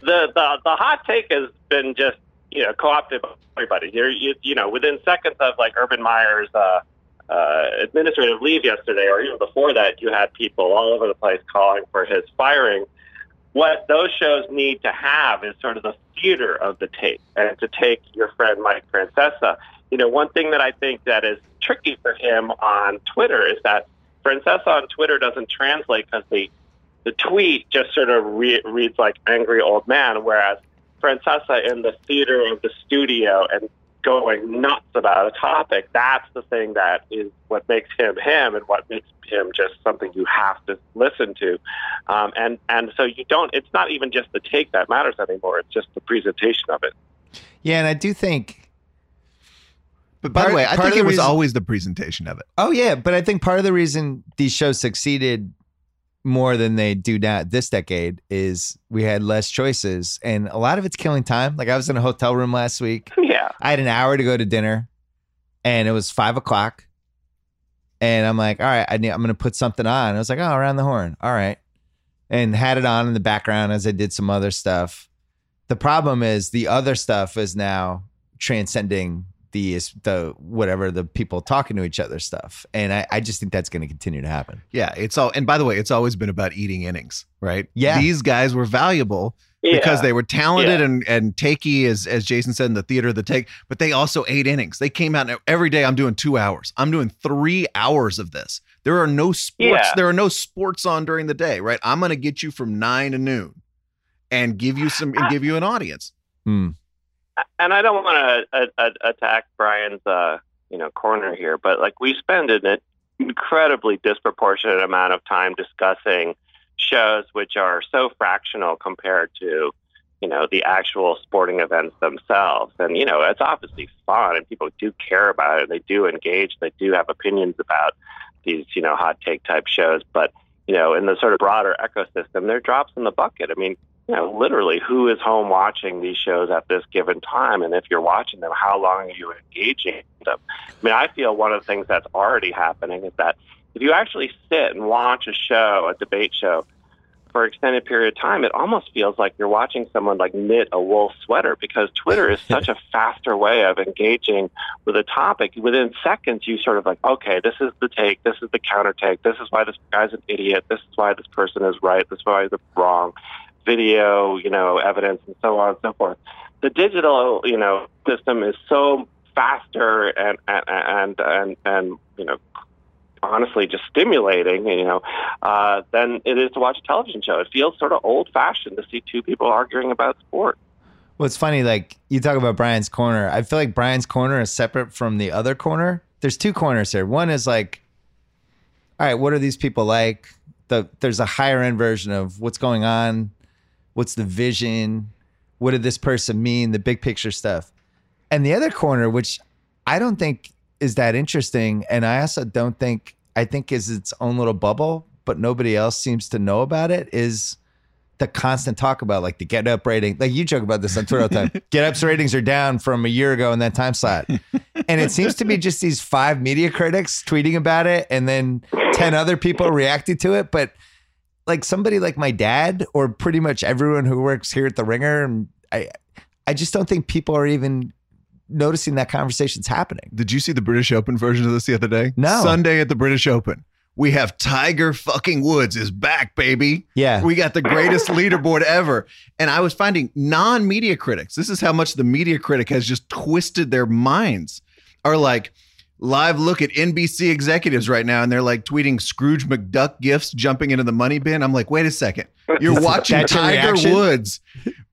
the the, the hot take has been just you know co-opted by everybody. You're, you you know within seconds of like Urban Meyer's uh, uh, administrative leave yesterday, or even before that, you had people all over the place calling for his firing what those shows need to have is sort of the theater of the tape. And to take your friend Mike Francesa, you know, one thing that I think that is tricky for him on Twitter is that Francesa on Twitter doesn't translate because the the tweet just sort of re- reads like angry old man, whereas Francesa in the theater of the studio and going nuts about a topic, that's the thing that is what makes him him and what makes him just something you have to listen to. Um, and and so you don't. It's not even just the take that matters anymore. It's just the presentation of it. Yeah, and I do think. But by Part- the way, I think of the it was always the presentation of it. Oh yeah, but I think part of the reason these shows succeeded more than they do now this decade is we had less choices, and a lot of it's killing time. Like I was in a hotel room last week. Yeah. I had an hour to go to dinner, and it was five o'clock. And I'm like, all right, I need, I'm going to put something on. I was like, oh, around the horn, all right, and had it on in the background as I did some other stuff. The problem is the other stuff is now transcending the is the whatever the people talking to each other stuff, and I, I just think that's going to continue to happen. Yeah, it's all. And by the way, it's always been about eating innings, right? Yeah. these guys were valuable Yeah. because they were talented Yeah. and and takey, as as Jason said in the theater, of the take. But they also ate innings. They came out and every day. I'm doing two hours. I'm doing three hours of this. There are no sports. Yeah. There are no sports on during the day, right? I'm going to get you from nine to noon, and give you some and give you an audience. Hmm. And I don't want to uh, uh, attack Bryan's, uh, you know, corner here, but like we spend an incredibly disproportionate amount of time discussing shows which are so fractional compared to, you know, the actual sporting events themselves. And you know, it's obviously fun, and people do care about it. They do engage. They do have opinions about these, you know, hot take type shows. But you know, in the sort of broader ecosystem, they're drops in the bucket. I mean, know, literally who is home watching these shows at this given time? And if you're watching them, how long are you engaging them? I mean, I feel one of the things that's already happening is that if you actually sit and watch a show, a debate show, for an extended period of time, it almost feels like you're watching someone like knit a wool sweater because Twitter is such a faster way of engaging with a topic. Within seconds, you sort of like, okay, this is the take, this is the counter take, this is why this guy's an idiot, this is why this person is right, this is why they're wrong video, you know, evidence and so on and so forth. The digital, you know, system is so faster and and and and, and you know, honestly, just stimulating, you know, uh, than it is to watch a television show. It feels sort of old fashioned to see two people arguing about sport. Well, it's funny. Like you talk about Bryan's corner. I feel like Bryan's corner is separate from the other corner. There's two corners here. One is like, all right, what are these people like? The there's a higher end version of what's going on, what's the vision, what did this person mean, the big picture stuff. And the other corner, which I don't think is that interesting, and I also don't think I think is its own little bubble, but nobody else seems to know about it, is the constant talk about like the get up rating. Like you joke about this on Twitter all the time. Get up's ratings are down from a year ago in that time slot. And it seems to be just these five media critics tweeting about it and then 10 other people reacting to it. But like somebody like my dad or pretty much everyone who works here at the ringer, and I I just don't think people are even noticing that conversation's happening. Did you see the British Open version of this the other day? No. Sunday at the British Open. We have Tiger fucking Woods is back, baby. Yeah. We got the greatest leaderboard ever. And I was finding non media critics, this is how much the media critic has just twisted their minds, are like, live look at NBC executives right now. And they're like tweeting Scrooge McDuck gifts jumping into the money bin. I'm like, wait a second. You're watching your Tiger? Woods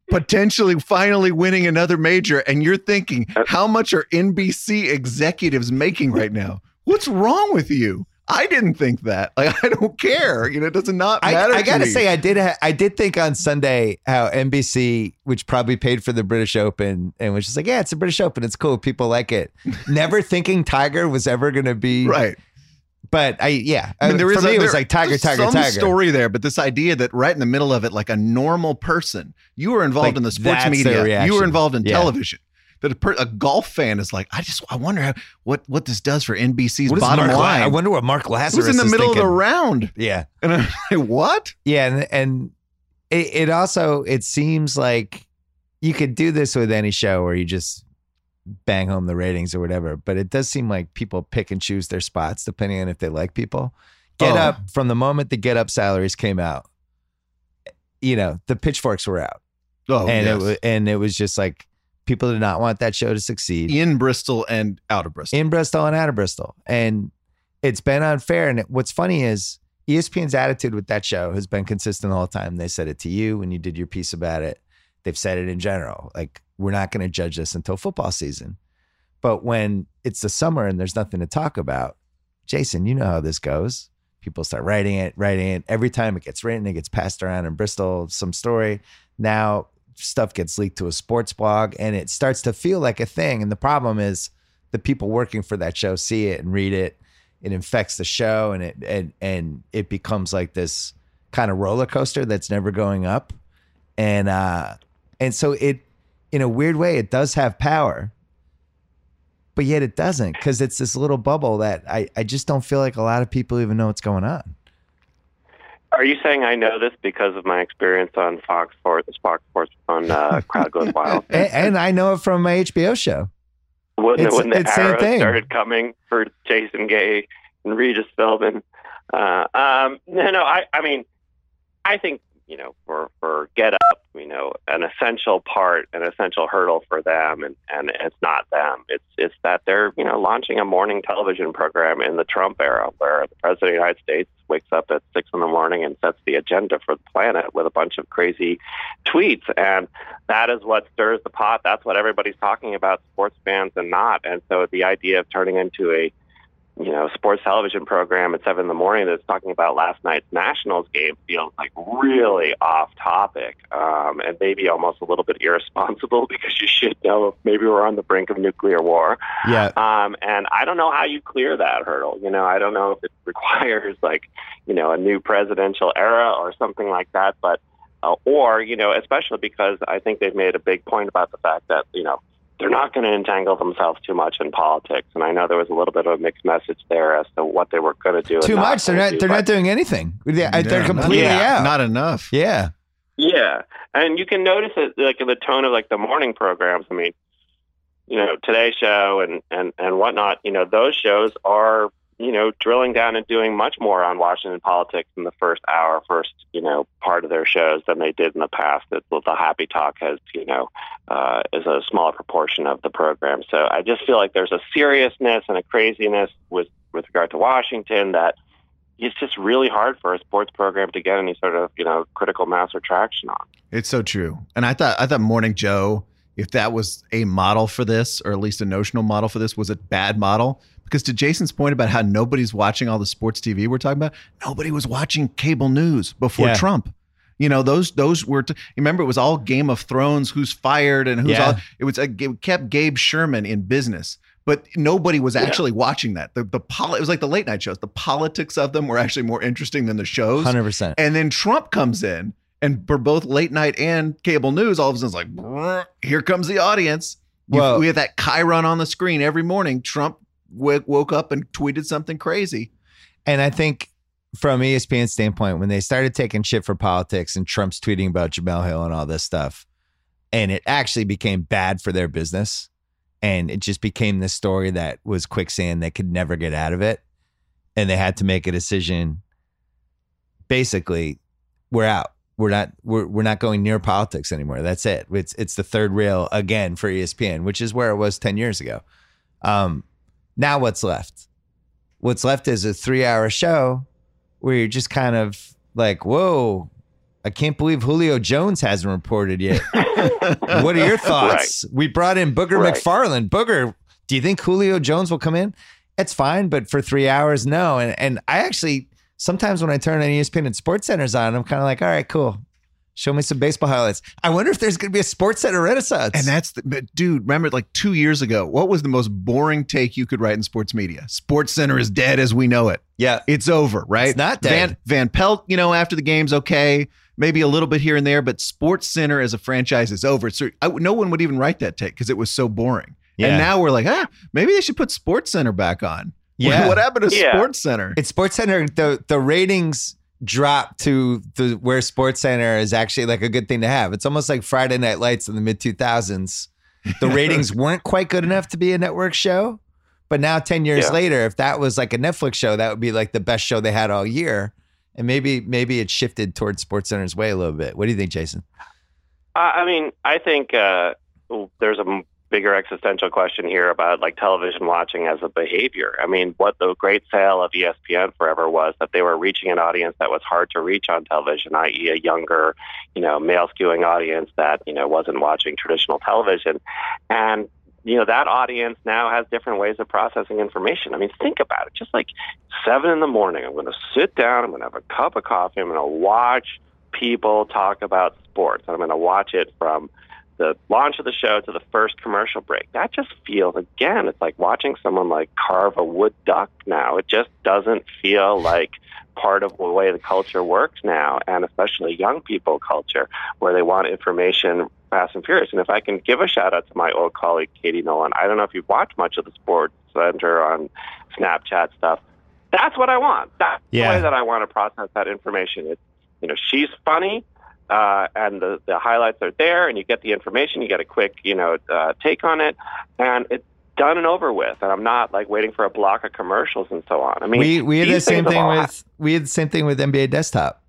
potentially finally winning another major. And you're thinking, uh, how much are NBC executives making right now? What's wrong with you? I didn't think that. Like, I don't care. You know, it does not I, matter. I to gotta me. say, I did. Ha- I did think on Sunday how NBC, which probably paid for the British Open, and was just like, "Yeah, it's a British Open. It's cool. People like it." Never thinking Tiger was ever going to be right. But I, yeah, I mean, uh, there for is me, a, it was there- like Tiger, Tiger, some Tiger. story there, but this idea that right in the middle of it, like a normal person, you were involved Like, in the sports media, you were involved in Yeah. television. That a, per, a golf fan is like, I just, I wonder how, what what this does for NBC's bottom Mark line. I wonder what Mark Lazarus was in the middle of the round, Yeah, and I'm like, what? yeah, and and it, it also it seems like you could do this with any show where you just bang home the ratings or whatever. But it does seem like people pick and choose their spots depending on if they like people. Get Oh. up from the moment the get up salaries came out. You know the pitchforks were out, Oh, and yes. it was and it was just like people did not want that show to succeed. in Bristol and out of Bristol. in Bristol and out of Bristol. And it's been unfair. And what's funny is ESPN's attitude with that show has been consistent all the time. They said it to you when you did your piece about it. They've said it in general. Like, we're not going to judge this until football season. But when it's the summer and there's nothing to talk about, Jason, you know how this goes. People start writing it, writing it. Every time it gets written, it gets passed around in Bristol, some story. Now stuff gets leaked to a sports blog and it starts to feel like a thing. And the problem is the people working for that show see it and read it. It infects the show and it and and it becomes like this kind of roller coaster that's never going up. And uh and so it in a weird way it does have power. But yet it doesn't because it's this little bubble that I, I just don't feel like a lot of people even know what's going on. Are you saying I know this because of my experience on Fox Sports, Fox Sports on uh, Crowd Goes Wild? and, and, I know it from my HBO show. When, it's, when the arrows started coming for Jason Gay and Regis Philbin. Uh, um, no, no, I, I mean, I think you know, for, for Get Up, you know, an essential part, an essential hurdle for them, and, and it's not them. It's it's that they're you know launching a morning television program in the Trump era, where the president of the United States wakes up at six in the morning and sets the agenda for the planet with a bunch of crazy tweets, and that is what stirs the pot. That's what everybody's talking about, sports fans and not. And so the idea of turning into a you know, sports television program at seven in the morning that's talking about last night's Nationals game feels like really off topic um, and maybe almost a little bit irresponsible because you should know if maybe we're on the brink of nuclear war. Yeah. Um, and I don't know how you clear that hurdle. You know, I don't know if it requires like, you know, a new presidential era or something like that, but. Uh, or, you know, especially because I think they've made a big point about the fact that, you know, they're not going to entangle themselves too much in politics. And I know there was a little bit of a mixed message there as to what they were going to do. Too much. They're not. Do, they're not doing anything. Uh, they're, yeah, they're completely yeah, out. Not enough. Yeah. Yeah, and you can notice it like in the tone of like the morning programs. I mean, you know, Today Show and and and whatnot. You know, those shows are you know, drilling down and doing much more on Washington politics in the first hour, first, you know, part of their shows than they did in the past. That the Happy Talk has, you know, uh, is a smaller proportion of the program. So I just feel like there's a seriousness and a craziness with with regard to Washington that it's just really hard for a sports program to get any sort of, you know, critical mass or traction on. It's so true. And I thought I thought Morning Joe, if that was a model for this, or at least a notional model for this, was a bad model because to Jason's point about how nobody's watching all the sports TV we're talking about, nobody was watching cable news before yeah. Trump. You know those those were. T- remember, it was all Game of Thrones, who's fired and who's yeah. all. It was uh, a, it kept Gabe Sherman in business, but nobody was actually yeah. watching that. The the poli- it was like the late night shows. The politics of them were actually more interesting than the shows. Hundred percent. And then Trump comes in, and for both late night and cable news, all of a sudden it's like, here comes the audience. Well, we have that chyron on the screen every morning. Trump w- woke up and tweeted something crazy. And I think from ESPN's standpoint, when they started taking shit for politics and Trump's tweeting about Jemele Hill and all this stuff, and it actually became bad for their business, and it just became this story that was quicksand. They could never get out of it, and they had to make a decision. Basically, we're out. We're not. We're we're not going near politics anymore. That's it. It's it's the third rail again for ESPN, which is where it was ten years ago. Um, now what's left? What's left is a three hour show where you're just kind of like, whoa, I can't believe Julio Jones hasn't reported yet. what are your thoughts? Right. We brought in Booger right. McFarland. Booger, do you think Julio Jones will come in? It's fine, but for three hours, no. And and I actually sometimes when I turn on ESPN and Sports Center's on, I'm kind of like, all right, cool. Show me some baseball highlights. I wonder if there's going to be a Sports Center Renaissance. And that's the but dude. Remember, like two years ago, what was the most boring take you could write in sports media? Sports Center is dead as we know it. Yeah, it's over. Right? It's not dead. Van, Van Pelt, you know, after the game's okay, maybe a little bit here and there, but Sports Center as a franchise is over. So I, no one would even write that take because it was so boring. Yeah. And now we're like, ah, maybe they should put Sports Center back on. Yeah. What happened to yeah. Sports Center? It's Sports Center. The the ratings drop to the where Sports Center is actually like a good thing to have. It's almost like Friday Night Lights in the mid 2000s. The ratings weren't quite good enough to be a network show, but now 10 years yeah. later, if that was like a Netflix show, that would be like the best show they had all year. And maybe maybe it shifted towards Sports Center's way a little bit. What do you think, Jason? I mean, I think uh, there's a bigger existential question here about like television watching as a behavior. I mean, what the great sale of ESPN forever was that they were reaching an audience that was hard to reach on television, i.e., a younger, you know, male skewing audience that you know wasn't watching traditional television, and you know that audience now has different ways of processing information. I mean, think about it. Just like seven in the morning, I'm going to sit down. I'm going to have a cup of coffee. I'm going to watch people talk about sports. I'm going to watch it from the launch of the show to the first commercial break. That just feels again, it's like watching someone like carve a wood duck now. It just doesn't feel like part of the way the culture works now, and especially young people culture, where they want information fast and furious. And if I can give a shout out to my old colleague Katie Nolan, I don't know if you've watched much of the Sports Center on Snapchat stuff. That's what I want. That's Yeah. the way that I want to process that information. It's you know she's funny. Uh, and the, the highlights are there, and you get the information. You get a quick, you know, uh, take on it, and it's done and over with. And I'm not like waiting for a block of commercials and so on. I mean, we we had the same thing have all with we had the same thing with NBA desktop.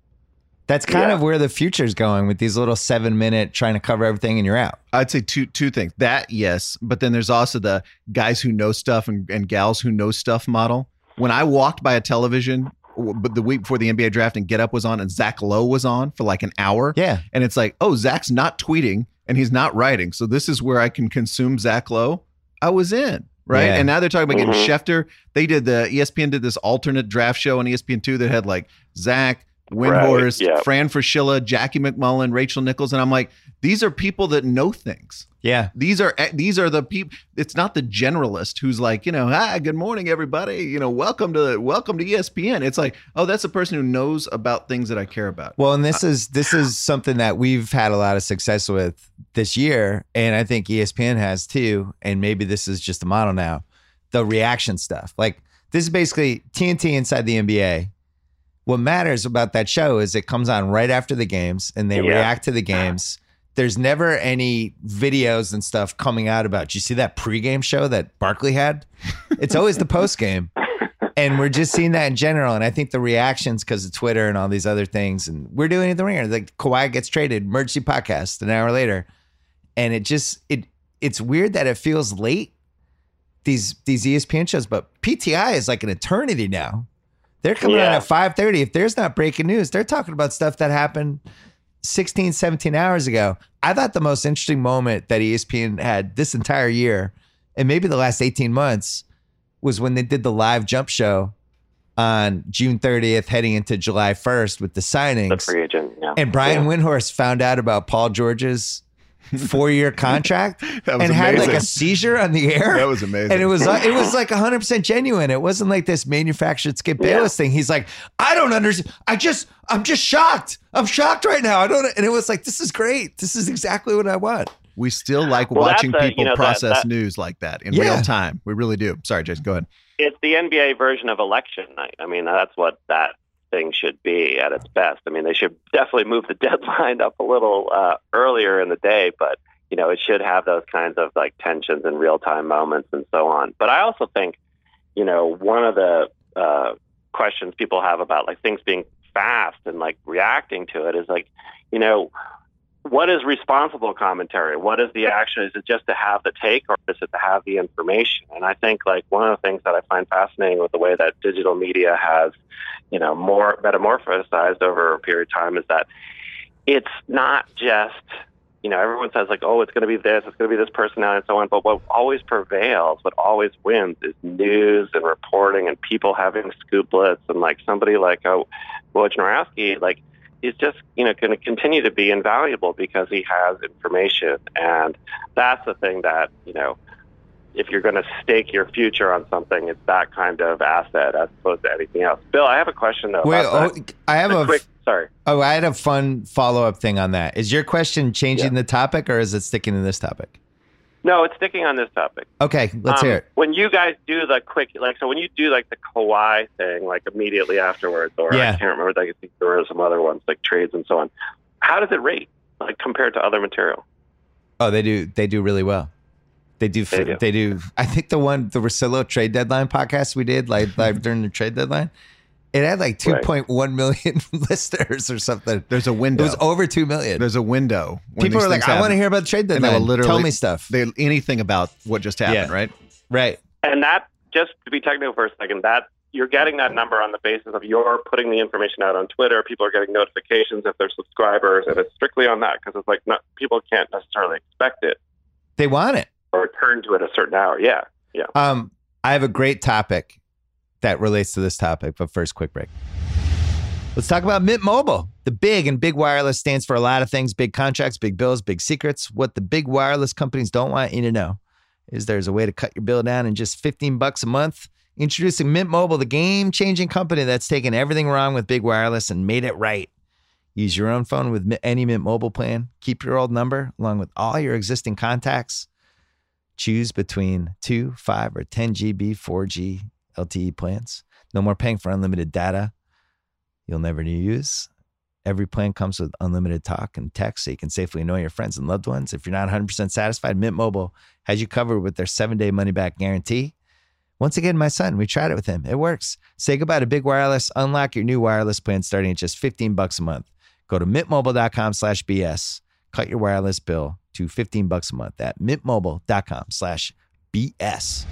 That's kind Yeah. of where the future's going with these little seven minute trying to cover everything and you're out. I'd say two two things. That yes, but then there's also the guys who know stuff and, and gals who know stuff model. When I walked by a television, w- but the week before the NBA draft and Get Up was on and Zach Lowe was on for like an hour, Yeah. and it's like, oh, Zach's not tweeting and he's not writing, so this is where I can consume Zach Lowe. I was in right, Yeah. and now they're talking about getting mm-hmm. Schefter. They did the ESPN did this alternate draft show on ESPN two that had like Zach. Windhorst, Right, yeah. Fran Fraschilla, Jackie MacMullan, Rachel Nichols, and I'm like, these are people that know things. Yeah. These are eh, these are the people. It's not the generalist who's like, you know, hi, good morning, everybody. You know, welcome to welcome to ESPN. It's like, oh, that's a person who knows about things that I care about. Well, and this is this is something that we've had a lot of success with this year, and I think ESPN has too. And maybe this is just a model now. The reaction stuff, like this is basically TNT inside the NBA. What matters about that show is it comes on right after the games, and they Yeah. react to the games. There's never any videos and stuff coming out about. You see that pregame show that Barkley had? It's always the postgame and we're just seeing that in general. And I think the reactions because of Twitter and all these other things, and we're doing it in the ringer. Like Kawhi gets traded, emergency podcast an hour later, and it just it it's weird that it feels late. These these ESPN shows, but PTI is like an eternity now. They're coming on Yeah. at five thirty. If there's not breaking news, they're talking about stuff that happened 16, 17 hours ago. I thought the most interesting moment that ESPN had this entire year, and maybe the last 18 months, was when they did the live jump show on June 30th, heading into July 1st with the signings. the free agent. Yeah. and Brian Yeah. Windhorst found out about Paul George's four year contract That was and had like a seizure on the air. That was amazing. And it was uh, it was like 100% genuine. It wasn't like this manufactured Skip Yeah. Thing. He's like, I don't understand. I just I'm just shocked. I'm shocked right now. I don't and it was like this is great. This is exactly what I want. we still like Well, that's watching a- you people know, that- process that- news like that in Yeah. real time. We really do. Sorry, Jason. Go ahead. it's the NBA version of election night. I mean, that's what that thing should be at its best. I mean, they should definitely move the deadline up a little uh, earlier in the day, but you know, it should have those kinds of like tensions and real time moments and so on. But I also think, you know, one of the uh, questions people have about like things being fast and like reacting to it is like, you know, what is responsible commentary? What is the action? Is it just to have the take or is it to have the information? And I think like one of the things that I find fascinating with the way that digital media has, you know, more metamorphosized over a period of time is that it's not just, you know, everyone says like, oh, it's going to be this, it's going to be this personality and so on. But what always prevails, what always wins is news and reporting and people having scooplets and like somebody like, oh, Wojnarowski, like, is just you know going to continue to be invaluable because he has information, and that's the thing that you know. If you're going to stake your future on something, it's that kind of asset as opposed to anything else. Bill, I have a question though. Wait, oh. I have The a quick. Sorry. oh, I had a fun follow up thing on that. Is your question changing the topic or is it sticking to this topic? No, it's sticking on this topic. Okay, let's Um, hear it. When you guys do the quick, like, so when you do like the Kawhi thing, like immediately afterwards, or Yeah. I can't remember, like, I think there were some other ones, like trades and so on. How does it rate, like, compared to other material? Oh, they do. They do really well. They do. They do. They do. I think the one, the Russillo trade deadline podcast we did, like live during the trade deadline, It had like Right. 2.1 million listeners or something. There's a window. It window. was over 2 million. There's a window. People these are like, things I want to hear about the trade And they deadline. will literally Tell me stuff. They, anything about what just happened, Yeah. right? right. And that, just to be technical for a second, that you're getting that number on the basis of you're putting the information out on Twitter. People are getting notifications if they're subscribers, and it's strictly on that because it's like not, people can't necessarily expect it They want it. Or turn to at a certain hour. Yeah, yeah. Um, I have a great topic that relates to this topic, but first, quick break. Let's talk about Mint Mobile. The big and big wireless stands for a lot of things big contracts, big bills, big secrets. What the big wireless companies don't want you to know is there's a way to cut your bill down in just 15 bucks a month. Introducing Mint Mobile, the game changing company that's taken everything wrong with big wireless and made it right. Use your own phone with any Mint Mobile plan. Keep your old number along with all your existing contacts. Choose between 2, 5, or 10 GB 4G LTE plans. No more paying for unlimited data you'll never use. Every plan comes with unlimited talk and text so you can safely annoy your friends and loved ones. If you're not 100% satisfied, Mint Mobile has you covered with their seven day money back guarantee. Once again, my son, we tried it with him. It works. Say goodbye to big wireless. Unlock your new wireless plan starting at just 15 bucks a month. Go to mintmobile.com slash BS. Cut your wireless bill to 15 bucks a month at mintmobile.com slash BS.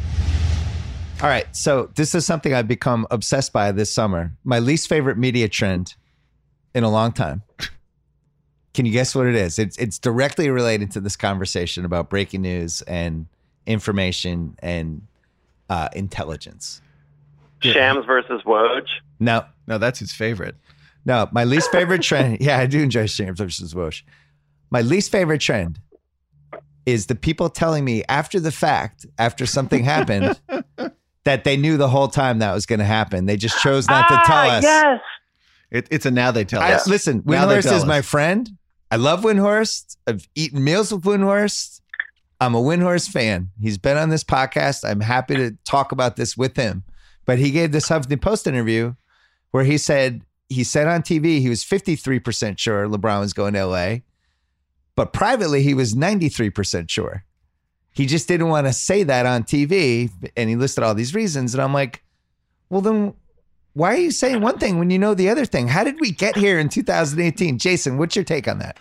All right. So this is something I've become obsessed by this summer. My least favorite media trend in a long time. Can you guess what it is? It's it's directly related to this conversation about breaking news and information and uh, intelligence. Shams versus Woj. No, No, that's his favorite. no. My least favorite trend. Yeah, I do enjoy Shams versus Bush. My least favorite trend is the people telling me after the fact, after something happened, that they knew the whole time that was going to happen. They just chose not to tell ah, us. Yes. It, it's a now they tell I, us. listen, Now they Windhorst tell is my friend. I love Windhorst. I've eaten meals with Windhorst. I'm a Windhorst fan. He's been on this podcast. I'm happy to talk about this with him. But he gave this Huffington Post interview where he said he said on TV he was 53% sure LeBron was going to LA, but privately he was 93% sure. He just didn't want to say that on TV, and he listed all these reasons. And I'm like, well, then why are you saying one thing when you know the other thing? How did we get here in 2018? Jason, what's your take on that?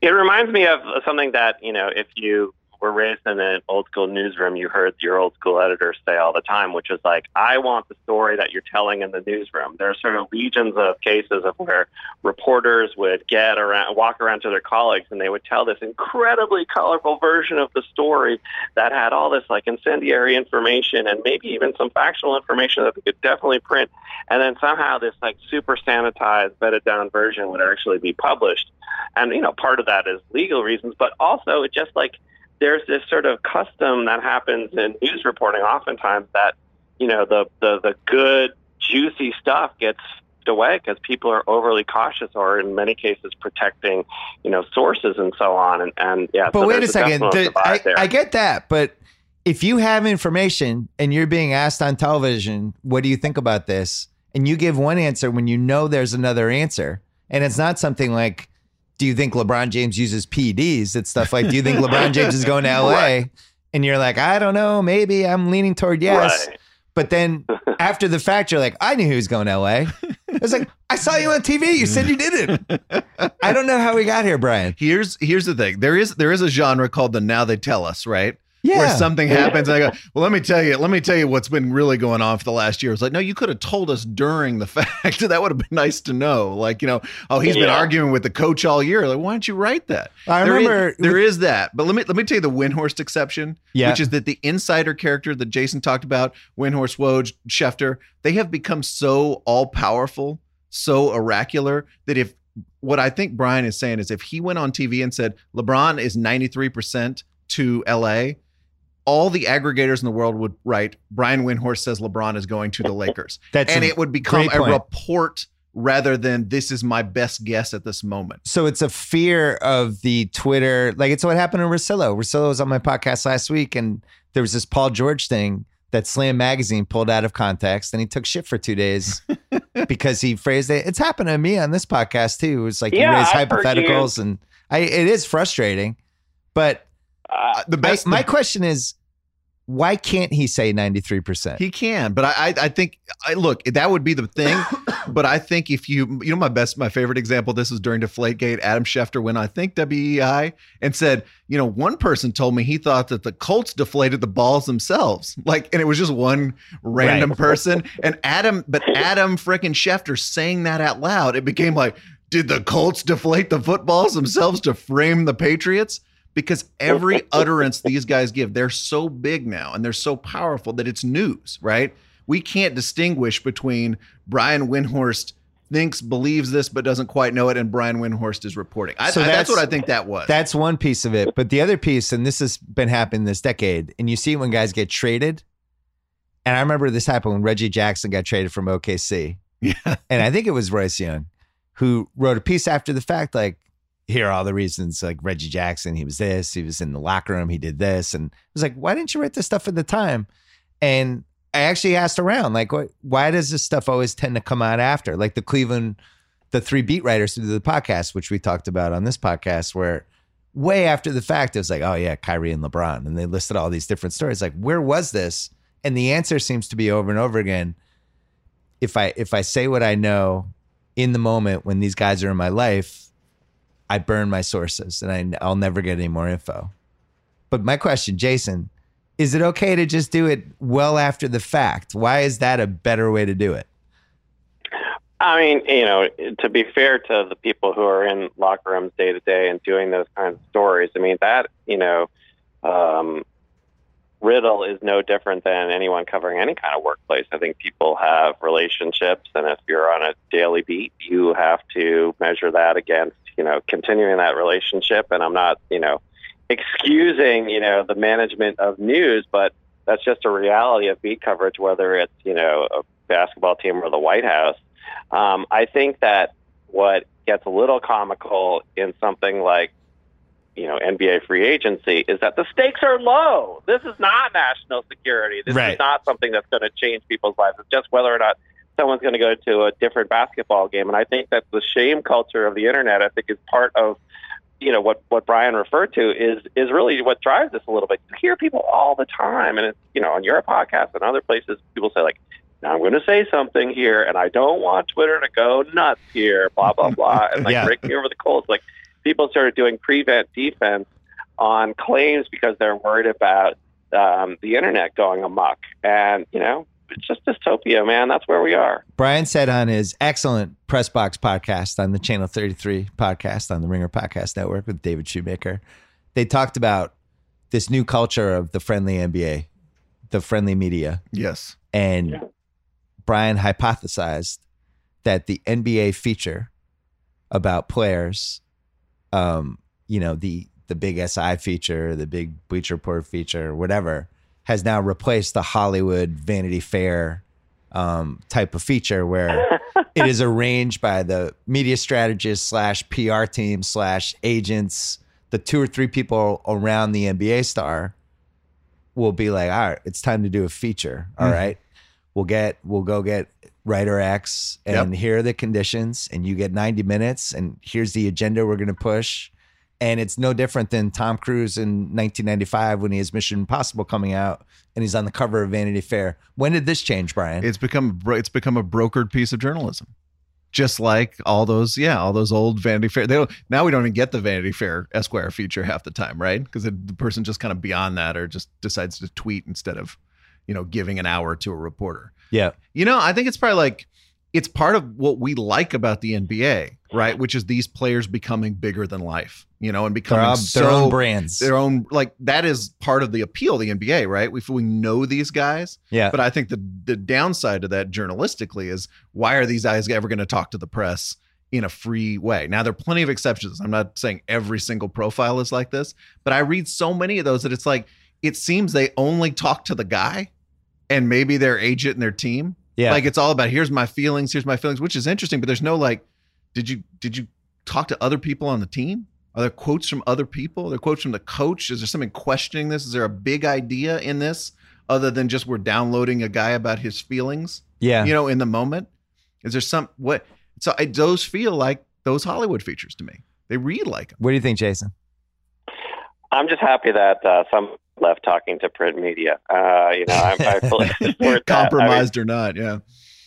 It reminds me of something that, you know, if you were raised in an old school newsroom, you heard your old school editors say all the time, which is like, I want the story that you're telling in the newsroom. There are sort of legions of cases of where reporters would get around, walk around to their colleagues and they would tell this incredibly colorful version of the story that had all this like incendiary information and maybe even some factual information that they could definitely print. And then somehow this like super sanitized, bedded down version would actually be published. And, you know, part of that is legal reasons, but also it just like, there's this sort of custom that happens in news reporting oftentimes that you know the the, the good juicy stuff gets away because people are overly cautious or in many cases protecting you know sources and so on and, and yeah But so wait a second. The- I. I get that. But if you have information and you're being asked on television, what do you think about this? And you give one answer when you know there's another answer. And it's not something like, do you think LeBron James uses PEDs? It's stuff like, do you think LeBron James is going to LA? Right. And you're like, I don't know. Maybe I'm leaning toward yes. Right. But then after the fact, you're like, I knew he was going to LA. It's like, I saw you on TV. You said you didn't. I don't know how we got here, Bryan. Here's here's the thing. There is there is a genre called the now they tell us, right? Yeah. Where something happens and I go, well, let me tell you, let me tell you what's been really going on for the last year. It's like, no, you could have told us during the fact. that would have been nice to know. Like, you know, oh, he's been arguing with the coach all year. Like, why don't you write that? I There is- remember there is that. But let me let me tell you the Windhorst exception, Yeah. which is that the insider character that Jason talked about, Windhorst, Woj, Schefter, they have become so all powerful, so oracular that if what I think Brian is saying is if he went on TV and said LeBron is 93% to LA, all the aggregators in the world would write Brian Windhorst says LeBron is going to the Lakers. That's and it would become a report rather than this is my best guess at this moment. so it's a fear of the Twitter. Like it's what happened to Russillo. Russillo was on my podcast last week, and there was this Paul George thing that Slam Magazine pulled out of context, and he took shit for two days because he phrased it. It's happened to me on this podcast too. It's like Yeah, you raise I've heard hypotheticals, and I it is frustrating. But Uh, The my, best my question is, why can't he say 93%? He can, but I, I, I think, I look, that would be the thing. but I think if you, you know, my best, my favorite example, this was during Deflategate. Adam Schefter went, I think WEEI, and said, you know, one person told me he thought that the Colts deflated the balls themselves, like, and it was just one random right. person. And Adam, but Adam freaking Schefter saying that out loud, it became like, did the Colts deflate the footballs themselves to frame the Patriots? Because every utterance these guys give, they're so big now and they're so powerful that it's news, right? We can't distinguish between Brian Windhorst thinks, believes this, but doesn't quite know it, and Brian Windhorst is reporting. I, so that's, that's, what I think that was. That's one piece of it. But the other piece, and this has been happening this decade, and you see when guys get traded. And I remember this happened when Reggie Jackson got traded from OKC. Yeah. And I think it was Royce Young who wrote a piece after the fact, like, hear all the reasons like Reggie Jackson, he was this, he was in the locker room, he did this. And I was like, why didn't you write this stuff at the time? And I actually asked around, like, why does this stuff always tend to come out after? Like the Cleveland, the three beat writers who did the podcast, which we talked about on this podcast, where way after the fact, it was like, oh yeah, Kyrie and LeBron. And they listed all these different stories. Like, where was this? And the answer seems to be over and over again. If I if I say what I know in the moment when these guys are in my life, I burn my sources and I, I'll never get any more info. But my question, Jason, is it okay to just do it well after the fact? Why is that a better way to do it? I mean, you know, to be fair to the people who are in locker rooms day to day and doing those kinds of stories, I mean, that, you know, um, riddle is no different than anyone covering any kind of workplace. I think people have relationships, and if you're on a daily beat, you have to measure that against you know, continuing that relationship. And I'm not, you know, excusing, you know, the management of news, but that's just a reality of beat coverage, whether it's, you know, a basketball team or the White House. Um, I think that what gets a little comical in something like, you know, NBA free agency is that the stakes are low. This is not national security. This right. is not something that's going to change people's lives. It's just whether or not someone's going to go to a different basketball game. And I think that the shame culture of the internet, I think, is part of you know what what Bryan referred to is is really what drives this a little bit. You hear people all the time, and it's you know on your podcast and other places, people say like, "Now I'm going to say something here, and I don't want Twitter to go nuts here." Blah blah blah, and like yeah. breaking over the coals. Like people started doing prevent defense on claims because they're worried about um, the internet going amok, and you know it's just dystopia, man. That's where we are. Bryan said on his excellent Press Box podcast on the Channel 33 podcast on the Ringer Podcast Network with David Shoemaker, they talked about this new culture of the friendly NBA, the friendly media. Yes. And yeah. Bryan hypothesized that the NBA feature about players, um, you know, the the big SI feature, the big Bleacher Report feature, whatever, has now replaced the Hollywood Vanity Fair um, type of feature where it is arranged by the media strategist slash PR team slash agents, the two or three people around the NBA star will be like, all right, it's time to do a feature. All mm-hmm. right, We'll get, we'll go get writer X and yep. here are the conditions and you get 90 minutes and here's the agenda we're going to push and it's no different than Tom Cruise in 1995 when he has Mission Impossible coming out and he's on the cover of Vanity Fair. When did this change, Bryan? It's become it's become a brokered piece of journalism. Just like all those, yeah, all those old Vanity Fair. They don't, now we don't even get the Vanity Fair Esquire feature half the time, right? Because the person just kind of beyond that, or just decides to tweet instead of, you know, giving an hour to a reporter. Yeah, you know, I think it's probably like it's part of what we like about the NBA, right? Which is these players becoming bigger than life, you know, and becoming their, so, their own brands, their own like that is part of the appeal of the NBA, right? If we know these guys, yeah. But I think the the downside to that journalistically is why are these guys ever going to talk to the press in a free way? Now there are plenty of exceptions. I'm not saying every single profile is like this, but I read so many of those that it's like it seems they only talk to the guy and maybe their agent and their team yeah. Like it's all about here's my feelings, here's my feelings, which is interesting, but there's no like, did you did you talk to other people on the team? Are there quotes from other people? Are there quotes from the coach? Is there something questioning this? Is there a big idea in this other than just we're downloading a guy about his feelings? Yeah. You know, in the moment? Is there some what so I, those feel like those Hollywood features to me. They read like them. What do you think, Jason? I'm just happy that uh, some left talking to print media. Uh, you know, I'm, I fully support compromised. I mean, or not. Yeah.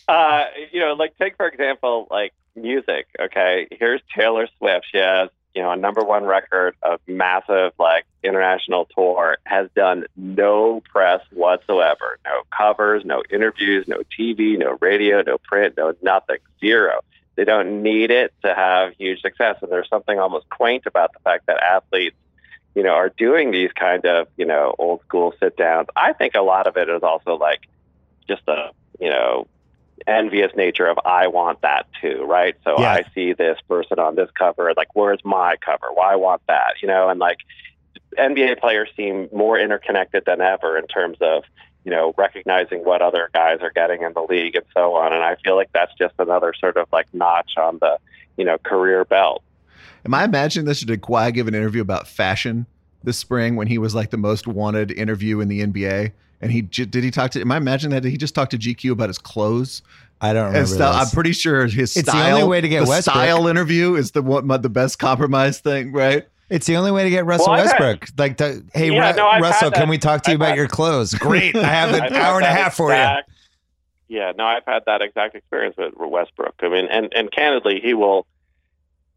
Uh, you know, like take for example, like music. Okay, here's Taylor Swift. She has you know a number one record, a massive like international tour. Has done no press whatsoever, no covers, no interviews, no TV, no radio, no print, no nothing, zero. They don't need it to have huge success, and there's something almost quaint about the fact that athletes you know, are doing these kind of, you know, old school sit downs. I think a lot of it is also like just a, you know, envious nature of I want that too, right? So yeah. I see this person on this cover, like where's my cover? Why well, I want that, you know, and like NBA players seem more interconnected than ever in terms of, you know, recognizing what other guys are getting in the league and so on. And I feel like that's just another sort of like notch on the, you know, career belt. Am I imagining this? Did Kawhi give an interview about fashion this spring when he was like the most wanted interview in the NBA? And he did he talk to? Am I imagining that did he just talked to GQ about his clothes? I don't remember. Style, I'm pretty sure his it's style. the only way to get the Westbrook. style interview is the what the best compromise thing, right? It's the only way to get Russell well, Westbrook. Had, like, to, hey, yeah, Ru- no, Russell, can we talk to you I've about had, your clothes? Great, I have an I've hour and a half for you. Yeah, no, I've had that exact experience with Westbrook. I mean, and and candidly, he will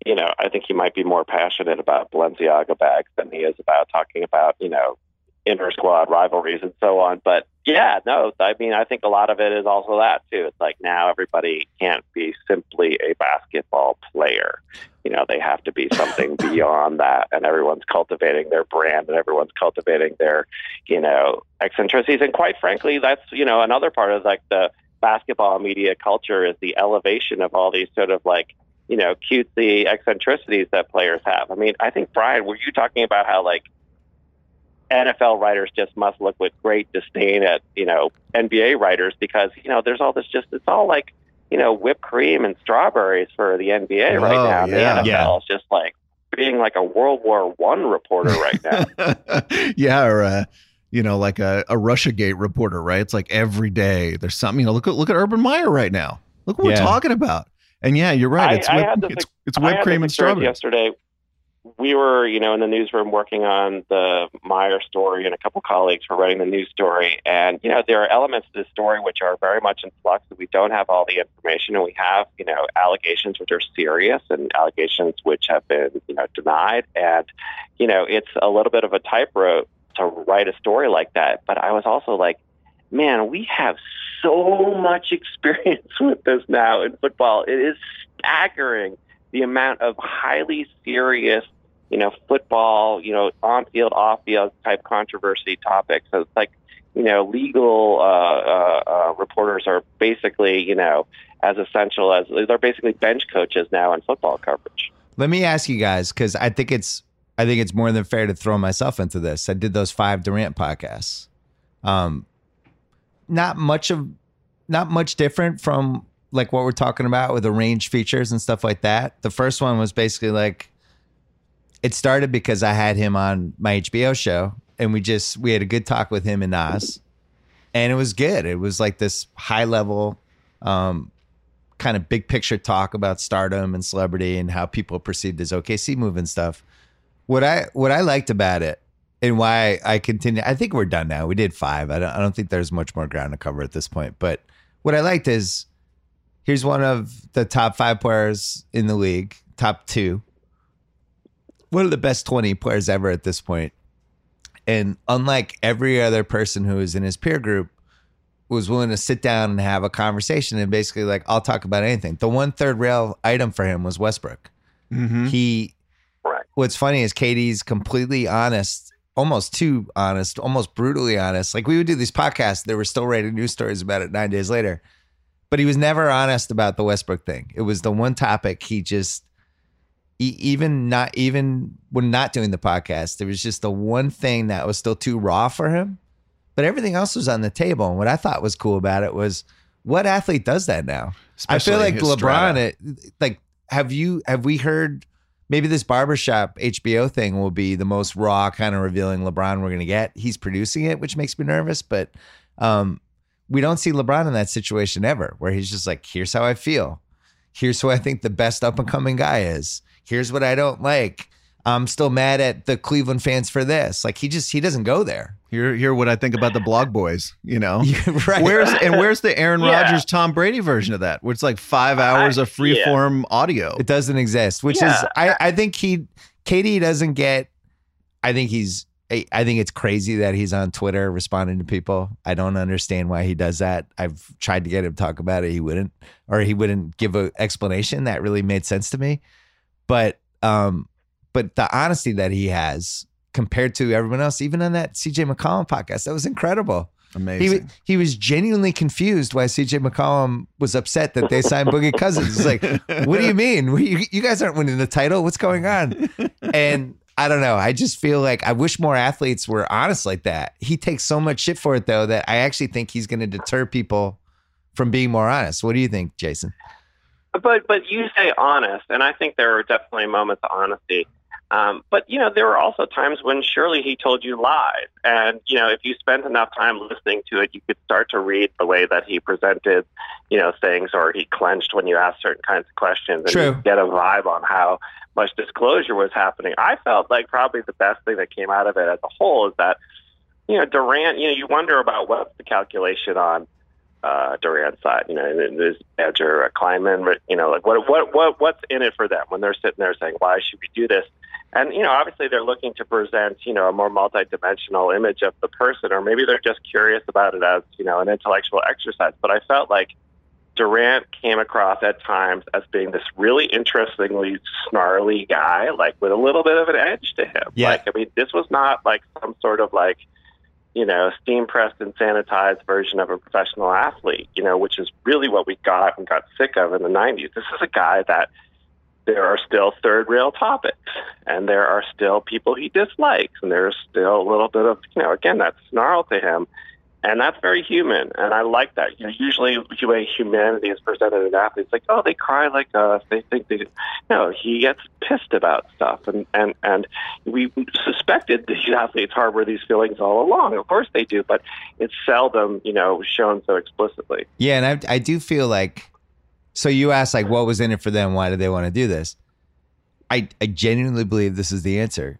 you know, I think he might be more passionate about Balenciaga bags than he is about talking about, you know, inter squad rivalries and so on. But yeah, no, I mean, I think a lot of it is also that too. It's like now everybody can't be simply a basketball player. You know, they have to be something beyond that, and everyone's cultivating their brand and everyone's cultivating their, you know, eccentricities. And quite frankly, that's you know another part of like the basketball media culture is the elevation of all these sort of like you know, cutesy eccentricities that players have. I mean, I think Bryan, were you talking about how like NFL writers just must look with great disdain at you know NBA writers because you know there's all this just it's all like you know whipped cream and strawberries for the NBA oh, right now. Yeah, the NFL yeah. is just like being like a World War One reporter right now. yeah, or uh, you know, like a, a RussiaGate reporter, right? It's like every day there's something. You know, look at look at Urban Meyer right now. Look what yeah. we're talking about. And yeah, you're right. It's I, whip, I it's, it's whipped cream and strawberries. Yesterday, we were, you know, in the newsroom working on the Meyer story, and a couple colleagues were writing the news story. And you know, there are elements of the story which are very much in flux. We don't have all the information, and we have, you know, allegations which are serious and allegations which have been, you know, denied. And you know, it's a little bit of a tightrope to write a story like that. But I was also like, man, we have so much experience with this now in football. It is staggering the amount of highly serious, you know, football, you know, on field, off field type controversy topics. So it's like, you know, legal uh, uh, uh, reporters are basically, you know, as essential as they're basically bench coaches now in football coverage. Let me ask you guys because I think it's I think it's more than fair to throw myself into this. I did those five Durant podcasts. Um, not much of not much different from like what we're talking about with the range features and stuff like that. The first one was basically like it started because I had him on my HBO show and we just we had a good talk with him and Nas. And it was good. It was like this high level um kind of big picture talk about stardom and celebrity and how people perceived his OKC move and stuff. What I what I liked about it and why I continue. I think we're done now. We did five. I don't, I don't think there's much more ground to cover at this point. But what I liked is here's one of the top five players in the league, top two, one of the best 20 players ever at this point. And unlike every other person who was in his peer group, was willing to sit down and have a conversation and basically like, I'll talk about anything. The one third rail item for him was Westbrook. Mm-hmm. He, right. what's funny is KD's completely honest almost too honest, almost brutally honest. Like we would do these podcasts, they were still writing news stories about it nine days later. But he was never honest about the Westbrook thing. It was the one topic he just, he, even not even when not doing the podcast, there was just the one thing that was still too raw for him. But everything else was on the table. And what I thought was cool about it was, what athlete does that now? Especially I feel like LeBron. It, like, have you have we heard maybe this barbershop HBO thing will be the most raw kind of revealing LeBron we're going to get. He's producing it, which makes me nervous, but um, we don't see LeBron in that situation ever, where he's just like, here's how I feel. Here's who I think the best up and coming guy is. Here's what I don't like. I'm still mad at the Cleveland fans for this. Like he just he doesn't go there. Hear hear what I think about the blog boys, you know. right. Where's and where's the Aaron Yeah. Rodgers Tom Brady version of that? Where it's like five hours I- of free yeah. form audio. It doesn't exist, which is I, I think he KD doesn't get I think he's I I think it's crazy that he's on Twitter responding to people. I don't understand why he does that. I've tried to get him to talk about it. He wouldn't, or he wouldn't give an explanation that really made sense to me. But um, but the honesty that he has compared to everyone else, even on that CJ McCollum podcast, that was incredible. He Amazing. wa- he was genuinely confused why CJ McCollum was upset that they signed Boogie Cousins. He's like, what do you mean? You, you guys aren't winning the title. What's going on? And I don't know. I just feel like I wish more athletes were honest like that. He takes so much shit for it, though, that I actually think he's going to deter people from being more honest. What do you think, Jason? But but you say honest, and I think there are definitely moments of honesty. Um, but you know, there were also times when surely he told you lies, and you know, if you spent enough time listening to it, you could start to read the way that he presented, you know, things, or he clenched when you asked certain kinds of questions, and True. you get a vibe on how much disclosure was happening. I felt like probably the best thing that came out of it as a whole is that, you know, Durant. You know, you wonder about what's the calculation on uh, Durant's side. You know, and is Badger a Kleiman? You know, like what what what what's in it for them when they're sitting there saying, "Why should we do this?" And you know, obviously they're looking to present you know a more multidimensional image of the person, or maybe they're just curious about it as you know an intellectual exercise. But I felt like Durant came across at times as being this really interestingly snarly guy, like with a little bit of an edge to him. Yeah. Like, I mean, this was not like some sort of like, you know, steam pressed and sanitized version of a professional athlete, you know, which is really what we got and got sick of in the 90s. This is a guy that there are still third rail topics and there are still people he dislikes and there's still a little bit of, you know, again, that snarl to him. And that's very human, and I like that. You know, usually the way humanity is presented in athletes, like, oh, they cry like us. They think they, no, he gets pissed about stuff, and and and we suspected these athletes harbor these feelings all along. Of course they do, but it's seldom, you know, shown so explicitly. Yeah, and I, I do feel like. So you asked like, what was in it for them? Why did they want to do this? I I genuinely believe this is the answer.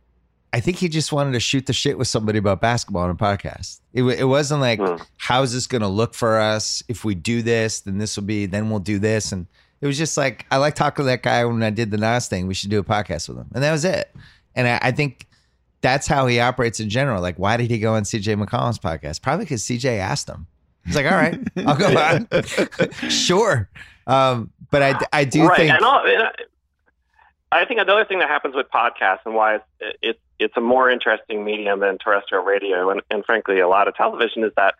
I think he just wanted to shoot the shit with somebody about basketball on a podcast. It it wasn't like, Hmm. how's this going to look for us? If we do this, then this will be. Then we'll do this, and it was just like I like talking to that guy when I did the Nas thing. We should do a podcast with him, and that was it. And I, I think that's how he operates in general. Like, why did he go on CJ McCollum's podcast? Probably because CJ asked him. He's like, all right, I'll go on. sure. Um, but I, I do right, think, and all, and I- I think another thing that happens with podcasts and why it's it's it's a more interesting medium than terrestrial radio and, and frankly a lot of television is that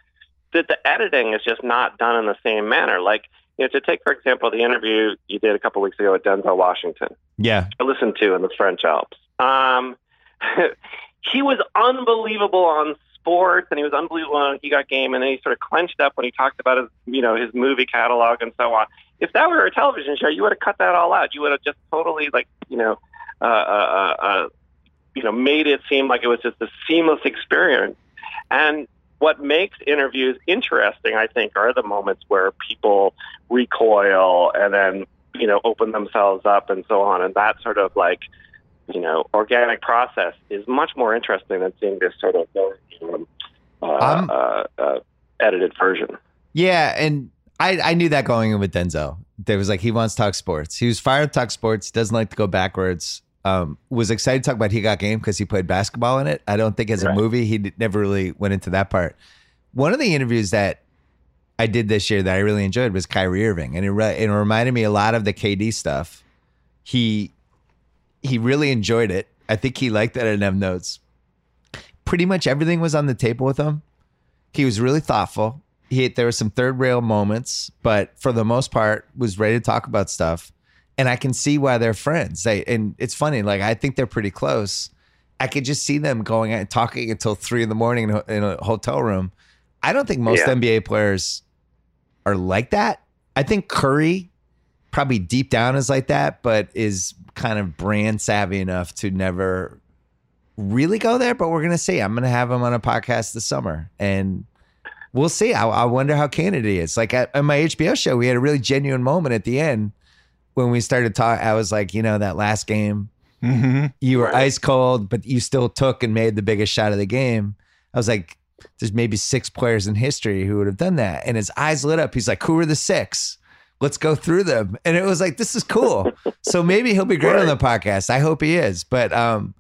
that the editing is just not done in the same manner. Like you know, to take for example the interview you did a couple weeks ago with Denzel Washington. yeah, I listened to in the French Alps. Um, he was unbelievable on sports, and he was unbelievable on He Got Game, and then he sort of clenched up when he talked about his, you know, his movie catalog and so on. If that were a television show, you would have cut that all out. You would have just totally, like, you know, uh, uh, uh, uh, you know, made it seem like it was just a seamless experience. And what makes interviews interesting, I think, are the moments where people recoil and then you know open themselves up and so on, and that sort of like you know organic process is much more interesting than seeing this sort of um, uh, I'm- uh, uh, edited version. yeah, and I, I knew that going in with Denzel. There was like he wants to talk sports. He was fired to talk sports. Doesn't like to go backwards. Um, was excited to talk about He Got Game because he played basketball in it. I don't think as a Right. movie he d- never really went into that part. One of the interviews that I did this year that I really enjoyed was Kyrie Irving, and it, re- it reminded me a lot of the KD stuff. He he really enjoyed it. I think he liked that I didn't have notes. Pretty much everything was on the table with him. He was really thoughtful. He there were some third rail moments, but for the most part, was ready to talk about stuff. And I can see why they're friends. They and it's funny. Like I think they're pretty close. I could just see them going and talking until three in the morning in a, in a hotel room. I don't think most Yeah. NBA players are like that. I think Curry probably deep down is like that, but is kind of brand savvy enough to never really go there. But we're gonna see. I'm gonna have him on a podcast this summer, and we'll see. I, I wonder how candid he is. Like at, on my HBO show, we had a really genuine moment at the end when we started talking. I was like, you know, that last game, Mm-hmm. You were ice cold, but you still took and made the biggest shot of the game. I was like, there's maybe six players in history who would have done that. And his eyes lit up. He's like, who are the six? Let's go through them. And it was like, this is cool. so maybe he'll be great on the podcast. I hope he is. But um,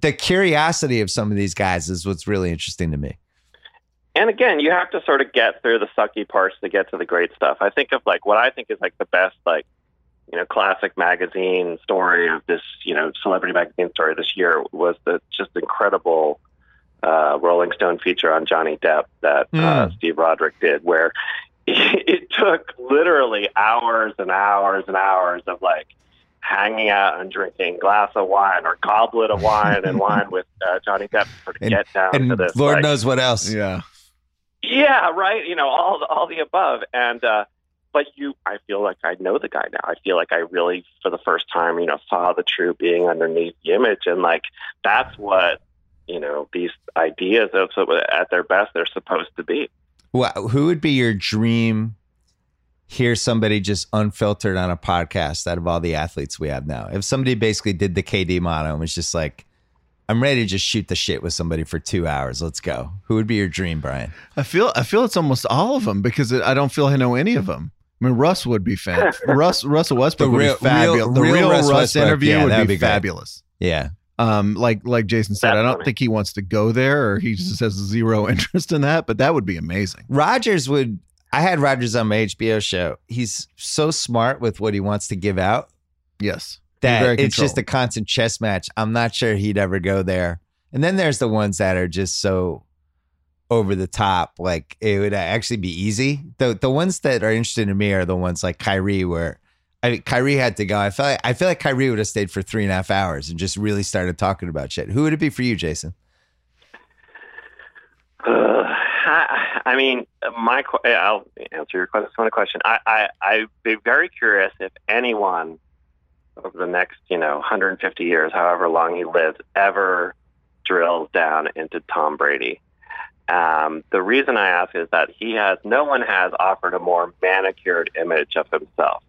the curiosity of some of these guys is what's really interesting to me. And again, you have to sort of get through the sucky parts to get to the great stuff. I think of like what I think is like the best like you know classic magazine story of this you know celebrity magazine story this year was the just incredible uh, Rolling Stone feature on Johnny Depp that uh, Mm. Steve Rodrick did, where it took literally hours and hours and hours of like hanging out and drinking glass of wine or goblet of wine and wine with uh, Johnny Depp to sort And- get down And to this. Lord like, knows what else. Yeah. yeah, right. You know, all the, all the above. And uh, but you, I feel like I know the guy now. I feel like I really, for the first time, you know, saw the true being underneath the image, and like that's what you know these ideas of so at their best they're supposed to be. Well, who would be your dream? Hear somebody just unfiltered on a podcast out of all the athletes we have now. If somebody basically did the KD motto and was just like, "I'm ready to just shoot the shit with somebody for two hours. Let's go." Who would be your dream, Bryan? I feel I feel it's almost all of them because it, I don't feel I know any of them. I mean, Russ would be fan. Russ Russell Westbrook The would real- be fabulous. real- the real real, Russ Russ, interview yeah, would that'd be, be great. fabulous. Yeah, Um, like like Jason said, I don't Definitely. think he wants to go there, or he just has zero interest in that. But that would be amazing. Rodgers would. I had Rodgers on my HBO show. He's so smart with what he wants to give out Yes, that it's just a constant chess match. I'm not sure he'd ever go there. And then there's the ones that are just so over the top, like it would actually be easy. The the ones that are interested in me are the ones like Kyrie, where I Kyrie had to go. I feel like I feel like Kyrie would have stayed for three and a half hours and just really started talking about shit. Who would it be for you, Jason? Uh, I, I mean, my I'll answer your question. One question. I, I I'd be very curious if anyone over the next you know 150 years, however long he lives, ever drills down into Tom Brady. Um, the reason I ask is that he has no one has offered a more manicured image of himself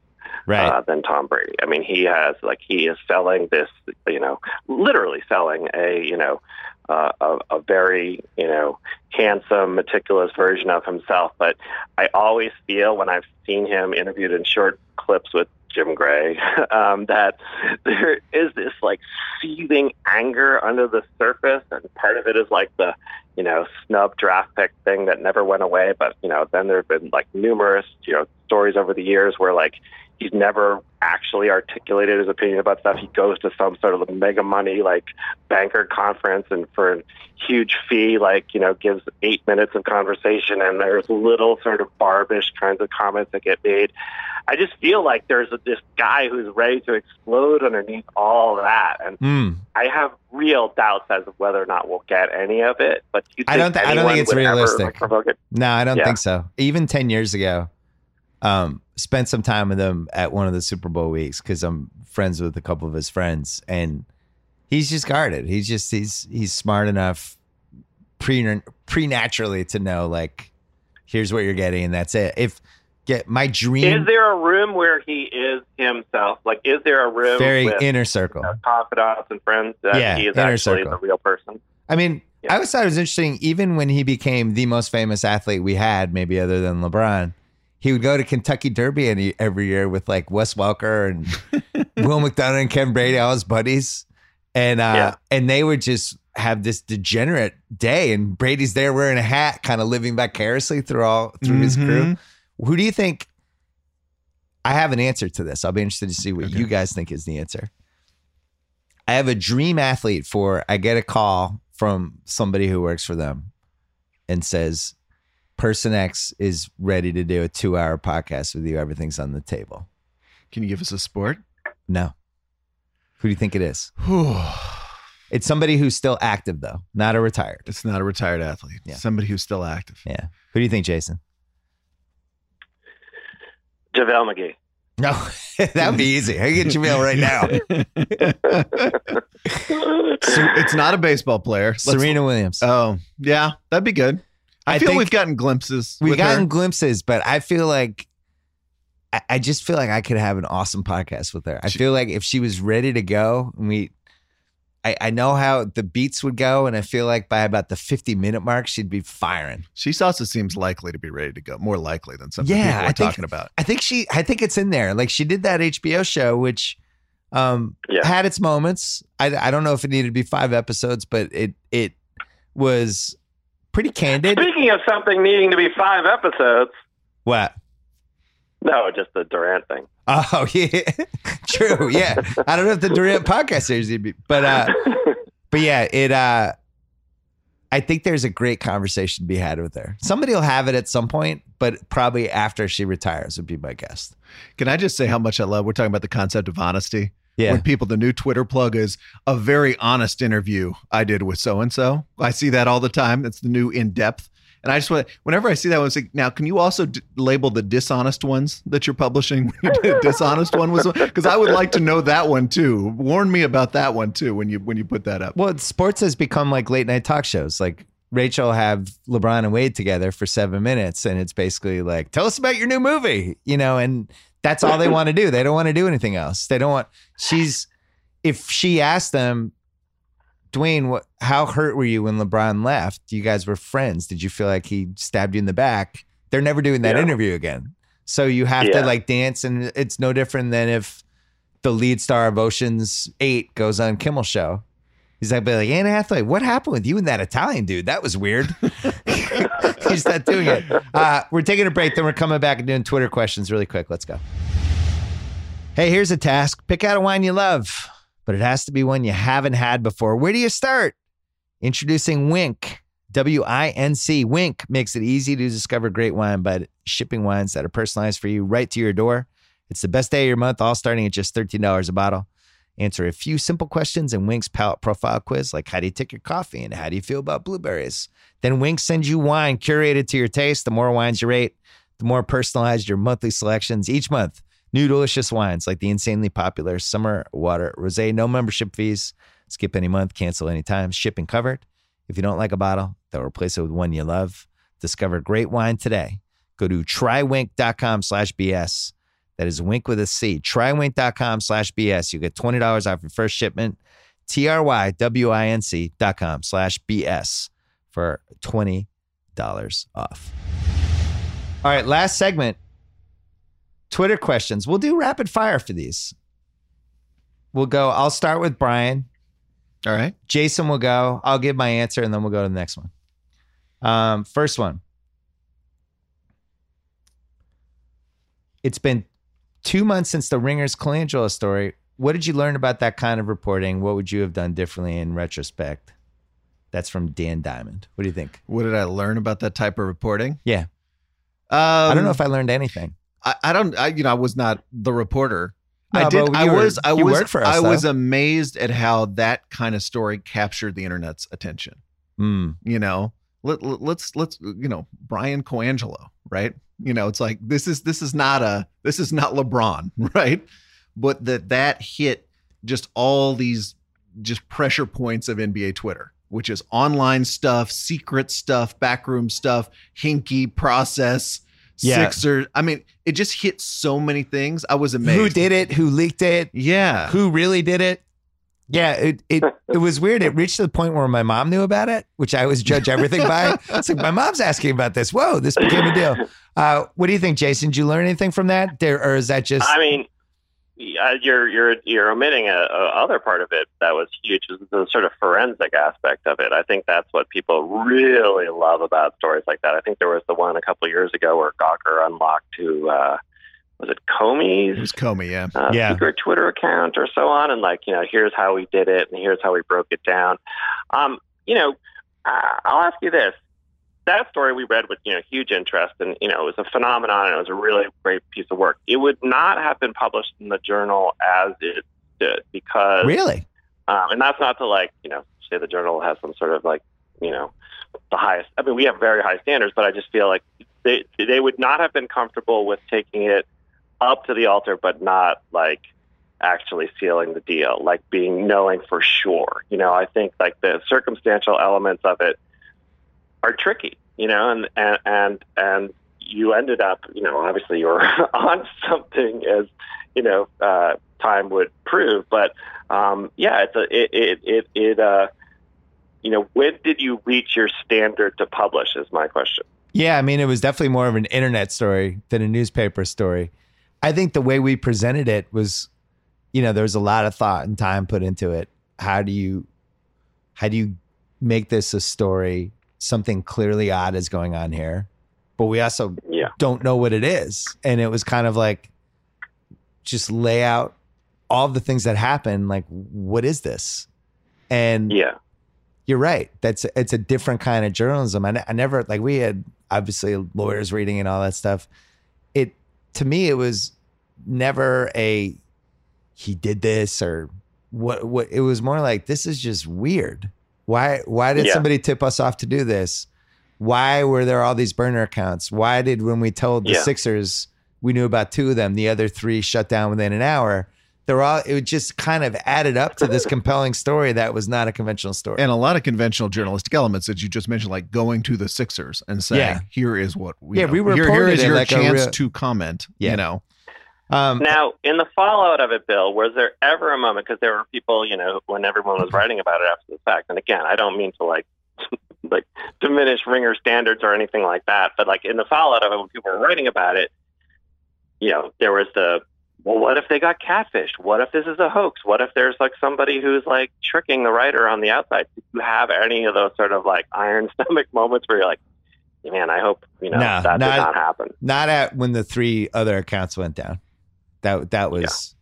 uh, than Tom Brady. I mean, he has like he is selling this, you know, literally selling a, you know, uh, a, a very, you know, handsome, meticulous version of himself. But I always feel when I've seen him interviewed in short clips with Jim Gray um, that there is this like seething anger under the surface, and part of it is like the you know, snub draft pick thing that never went away. But, you know, then there have been like numerous, you know, stories over the years where like he's never actually articulated his opinion about stuff. He goes to some sort of mega money like banker conference and for a huge fee, like, you know, gives eight minutes of conversation and there's little sort of barbish kinds of comments that get made. I just feel like there's a, this guy who's ready to explode underneath all that. And Hmm. I have real doubts as to whether or not we'll get any of it. But I don't think I don't think it's would ever, realistic. like, it? No, I don't Yeah. think so. Even 10 years ago, um, spent some time with him at one of the Super Bowl weeks because I'm friends with a couple of his friends. And he's just guarded. He's just, he's, he's smart enough pre preternaturally to know, like, here's what you're getting and that's it. If get my dream, Is there a room where he is himself? Like, is there a room very inner circle. you know, confidants and friends that Yeah, he is inner actually circle. the real person? I mean, Yeah. I always thought it was interesting, even when he became the most famous athlete we had, maybe other than LeBron, he would go to Kentucky Derby any, every year with like Wes Welker and Will McDonough and Ken Brady, all his buddies. And uh, Yeah. and they would just have this degenerate day, and Brady's there wearing a hat, kind of living vicariously through all through his crew. Mhm. Who do you think? I have an answer to this. I'll be interested to see what Okay. you guys think is the answer. I have a dream athlete for I get a call from somebody who works for them and says, Person X is ready to do a two hour podcast with you. Everything's on the table. Can you give us a sport? No. Who do you think it is? It's somebody who's still active, though, not a retired. It's not a retired athlete. Yeah. Somebody who's still active. Yeah. Who do you think, Jason? JaVale McGee. No, that would be easy. I can get Jamil right now. So it's not a baseball player. Let's- Serena Williams. Oh, yeah, that'd be good. I, I feel think we've gotten glimpses. We've gotten her. glimpses, but I feel like I, I just feel like I could have an awesome podcast with her. I She- feel like if she was ready to go, and we I, I know how the beats would go, and I feel like by about the 50 minute mark, she'd be firing. She also seems likely to be ready to go, more likely than some Yeah, people are I think- talking about. I think she, I think it's in there. Like she did that HBO show, which um, Yeah. had its moments. I, I don't know if it needed to be five episodes, but it it was pretty candid. Speaking of something needing to be five episodes, What? no, just the Durant thing. Oh yeah, true. Yeah, I don't know if the Durant podcast series would be, but uh, but yeah, it. uh I think there's a great conversation to be had with her. Somebody will have it at some point, but probably after she retires would be my guess. Can I just say how much I love? We're talking about the concept of honesty. Yeah, When people, the new Twitter plug is a very honest interview I did with so and so. I see that all the time. It's the new in depth. And I just want, whenever I see that, I was like, now, can you also d- label the dishonest ones that you're publishing? When you did a dishonest one was because I would like to know that one too. Warn me about that one too when you when you put that up. Well, sports has become like late night talk shows. Like Rachel have LeBron and Wade together for seven minutes, and it's basically like, "Tell us about your new movie," you know, and that's all they want to do. They don't want to do anything else. They don't want. She's if she asked them, Dwayne, what? How hurt were you when LeBron left? You guys were friends. Did you feel like he stabbed you in the back? They're never doing that Yeah. interview again. So you have Yeah. to like dance, and it's no different than if the lead star of Ocean's Eight goes on Kimmel show. He's like, be like, Anne Hathaway, what happened with you and that Italian dude? That was weird. He's not doing it. Uh, we're taking a break, then we're coming back and doing Twitter questions really quick. Let's go. Hey, here's a task. Pick out a wine you love, but it has to be one you haven't had before. Where do you start? Introducing Winc. W I N C. Winc makes it easy to discover great wine by shipping wines that are personalized for you right to your door. It's the best day of your month, all starting at just $13 a bottle. Answer a few simple questions in Winc's palate profile quiz, like how do you take your coffee and how do you feel about blueberries? Then Winc sends you wine curated to your taste. The more wines you rate, the more personalized your monthly selections each month. New delicious wines like the insanely popular Summer Water Rosé, no membership fees. Skip any month, cancel anytime, shipping covered. If you don't like a bottle, they'll replace it with one you love. Discover great wine today. Go to trywinc.com slash BS. That is Winc with a C. Trywinc.com slash BS. You get $20 off your first shipment. T-R-Y-W-I-N-C dot com slash BS for $20 off. All right, last segment. Twitter questions. We'll do rapid fire for these. We'll go. I'll start with Bryan. All right. Jason will go. I'll give my answer and then we'll go to the next one. Um, first one. It's been two months since the Ringer's Colangelo story. What did you learn about that kind of reporting? What would you have done differently in retrospect? That's from Dan Diamond. What do you think? What did I learn about that type of reporting? Yeah. Um, I don't know if I learned anything. I, I don't. I, you know, I was not the reporter. No, I did. I you were- was. I was. us, I was amazed at how that kind of story captured the internet's attention. Mm. You know, let, let, let's let's you know Bryan Colangelo, right? You know, it's like this is this is not a this is not LeBron, right? But that that hit just all these just pressure points of NBA Twitter, which is online stuff, secret stuff, backroom stuff, hinky process. Yeah. Sixer. I mean, it just hit so many things. I was amazed. Who did it? Who leaked it? Yeah. who really did it. Yeah, it, it it was weird. It reached the point where my mom knew about it, which I always judge everything by. It's like my mom's asking about this. Whoa, this became a deal. Uh, what do you think, Jason? Did you learn anything from that, there, or is that just? I mean, you're you're you're omitting a, a other part of it that was huge, is the sort of forensic aspect of it. I think that's what people really love about stories like that. I think there was the one a couple of years ago where Gawker unlocked to uh, was it Comey's It was Comey, yeah. uh, Yeah. secret Twitter account or so on, and like you know, here's how we did it, and here's how we broke it down. Um, you know, uh, I'll ask you this: that story we read with you know huge interest, and you know, it was a phenomenon, and it was a really great piece of work. It would not have been published in the journal as it did because, really? um, and that's not to like you know say the journal has some sort of like you know the highest. I mean, we have very high standards, but I just feel like they they would not have been comfortable with taking it up to the altar, but not like actually sealing the deal, like being knowing for sure. You know, I think like the circumstantial elements of it are tricky. You know, and and and and you ended up, you know, obviously you were on something as you know uh, time would prove. But um, yeah, it's a it it it, it uh, you know, when did you reach your standard to publish? Is my question. Yeah, I mean, it was definitely more of an internet story than a newspaper story. I think the way we presented it was, you know, there was a lot of thought and time put into it. How do you, how do you make this a story? Something clearly odd is going on here, but we also Yeah. don't know what it is. And it was kind of like, just lay out all the things that happen. Like, what is this? And Yeah. you're right. That's it's a different kind of journalism. I, I never like we had obviously lawyers reading and all that stuff. It to me it was never a he did this or what what it was more like this is just weird. Why why did Yeah. somebody tip us off to do this? Why were there all these burner accounts? Why did when we told the Yeah. Sixers we knew about two of them, the other three shut down within an hour? They're all it just kind of added up to this compelling story that was not a conventional story. and a lot of conventional journalistic elements that you just mentioned, like going to the Sixers and saying, Yeah. "Here is what we Yeah, know. we here, here reported is it your like chance real- to comment." Yeah. You know, um, Now, in the fallout of it, Bill, was there ever a moment because there were people, you know, when everyone was writing about it after the fact, and again, I don't mean to like like diminish ringer standards or anything like that, but like in the fallout of it, when people were writing about it, you know, there was the well, what if they got catfished? What if this is a hoax? What if there's like somebody who's like tricking the writer on the outside? Did you have any of those sort of like iron stomach moments where you're like, man, I hope you know No, that not- did not happen. not at when the three other accounts went down. That that was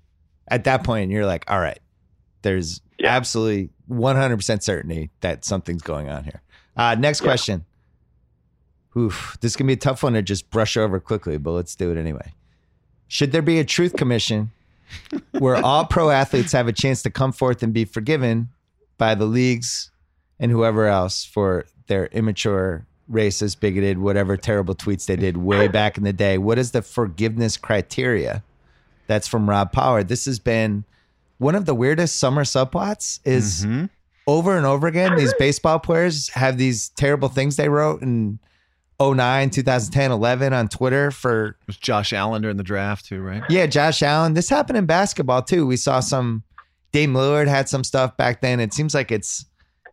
at that point you're like, all right, there's Yeah. absolutely 100% certainty that something's going on here. Uh, next Yeah. question. Oof, this can be a tough one to just brush over quickly, but let's do it anyway. Should there be a truth commission where all pro athletes have a chance to come forth and be forgiven by the leagues and whoever else for their immature, racist, bigoted, whatever terrible tweets they did way back in the day? What is the forgiveness criteria? That's from Rob Power. This has been one of the weirdest summer subplots is Mhm. over and over again these baseball players have these terrible things they wrote in 09 2010 11 on twitter for It was Josh Allen during the draft too, right? yeah josh allen this happened in basketball too we saw some dame lillard had some stuff back then it seems like it's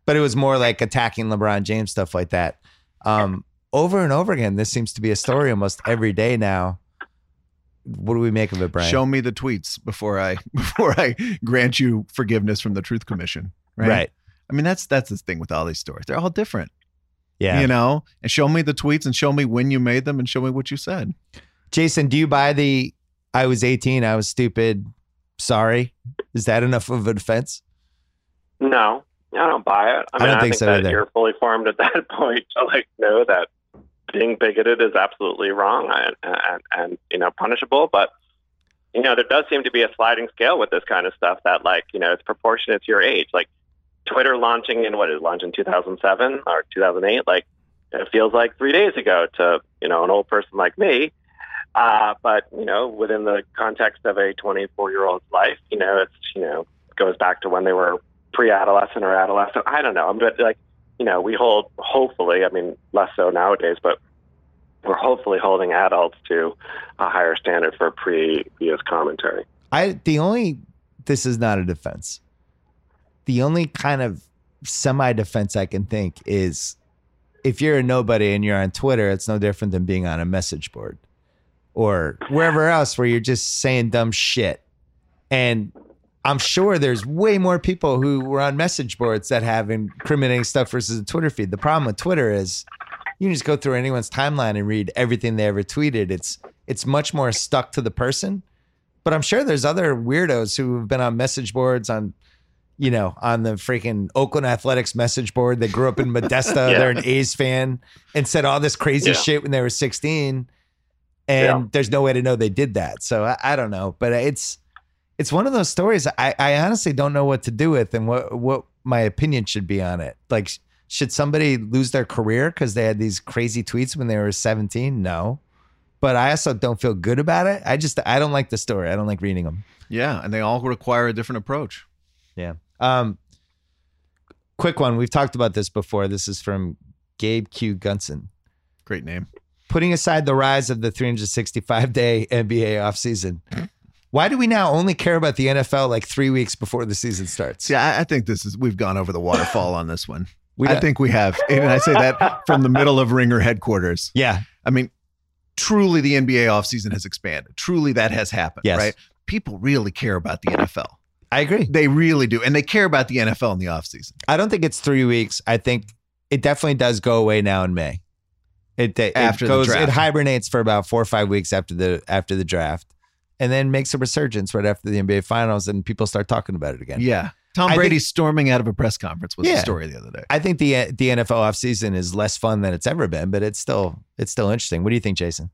but it was more like attacking lebron james stuff like that um over and over again this seems to be a story almost every day now what do we make of it bryan Show me the tweets before I before I grant you forgiveness from the Truth Commission. Right. right, I mean, that's that's the thing with all these stories. They're all different. yeah You know, and show me the tweets and show me when you made them and show me what you said. Jason, do you buy the I was 18, I was stupid, sorry? Is that enough of a defense? No, I don't buy it. I, I mean, don't I think think so that either. you're fully formed at that point to like know that being bigoted is absolutely wrong and, and and you know punishable. But you know there does seem to be a sliding scale with this kind of stuff that like you know it's proportionate to your age. Like Twitter launching in what is launched in 2007 or 2008. Like it feels like three days ago to you know an old person like me. Uh, but you know, within the context of a 24 year old's life, you know, it's you know goes back to when they were pre-adolescent or adolescent. I don't know. I'm like, you know, we hold hopefully. I mean, less so nowadays, but we're hopefully holding adults to a higher standard for previous commentary. I the only this is not a defense. The only kind of semi defense I can think is if you're a nobody and you're on Twitter, it's no different than being on a message board or wherever else where you're just saying dumb shit. And I'm sure there's way more people who were on message boards that have incriminating stuff versus a Twitter feed. The problem with Twitter is you can just go through anyone's timeline and read everything they ever tweeted. It's it's much more stuck to the person. But I'm sure there's other weirdos who have been on message boards on, you know, on the freaking Oakland Athletics message board. They grew up in Modesto. Yeah. They're an A's fan and said all this crazy Yeah. shit when they were 16. And Yeah. there's no way to know they did that. So I, I don't know. But it's it's one of those stories I, I honestly don't know what to do with and what what my opinion should be on it. Like, should somebody lose their career because they had these crazy tweets when they were 17? No. But I also don't feel good about it. I just I don't like the story. I don't like reading them. Yeah, and they all require a different approach. Yeah. Um quick one. We've talked about this before. This is from Gabe Q Gunson. Great name. Putting aside the rise of the 365 day NBA offseason, Why do we now only care about the NFL like three weeks before the season starts? Yeah, I, I think this is we've gone over the waterfall on this one. We I think we have, and I say that from the middle of Ringer headquarters. Yeah. I mean, truly, the NBA offseason has expanded. Truly, that has happened. Yes. Right? People really care about the NFL. I agree. They really do, and they care about the NFL in the offseason. I don't think it's three weeks. I think it definitely does go away now in May. It, it After the goes, draft. it hibernates for about four or five weeks after the after the draft, and then makes a resurgence right after the NBA Finals, and people start talking about it again. Yeah. Tom I Brady think- storming out of a press conference was the story the other day. I think the the NFL offseason is less fun than it's ever been, but it's still it's still interesting. What do you think, Jason?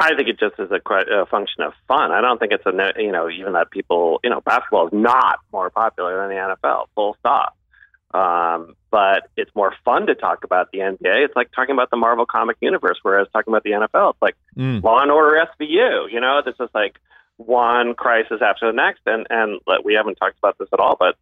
I think it just is a, a function of fun. I don't think it's a you know even that people you know basketball is not more popular than the NFL. Full stop. Um, but it's more fun to talk about the NBA. It's like talking about the Marvel comic universe, whereas talking about the NFL, it's like Mm. Law and Order SVU. You know, this is like one crisis after the next, and and we haven't talked about this at all, but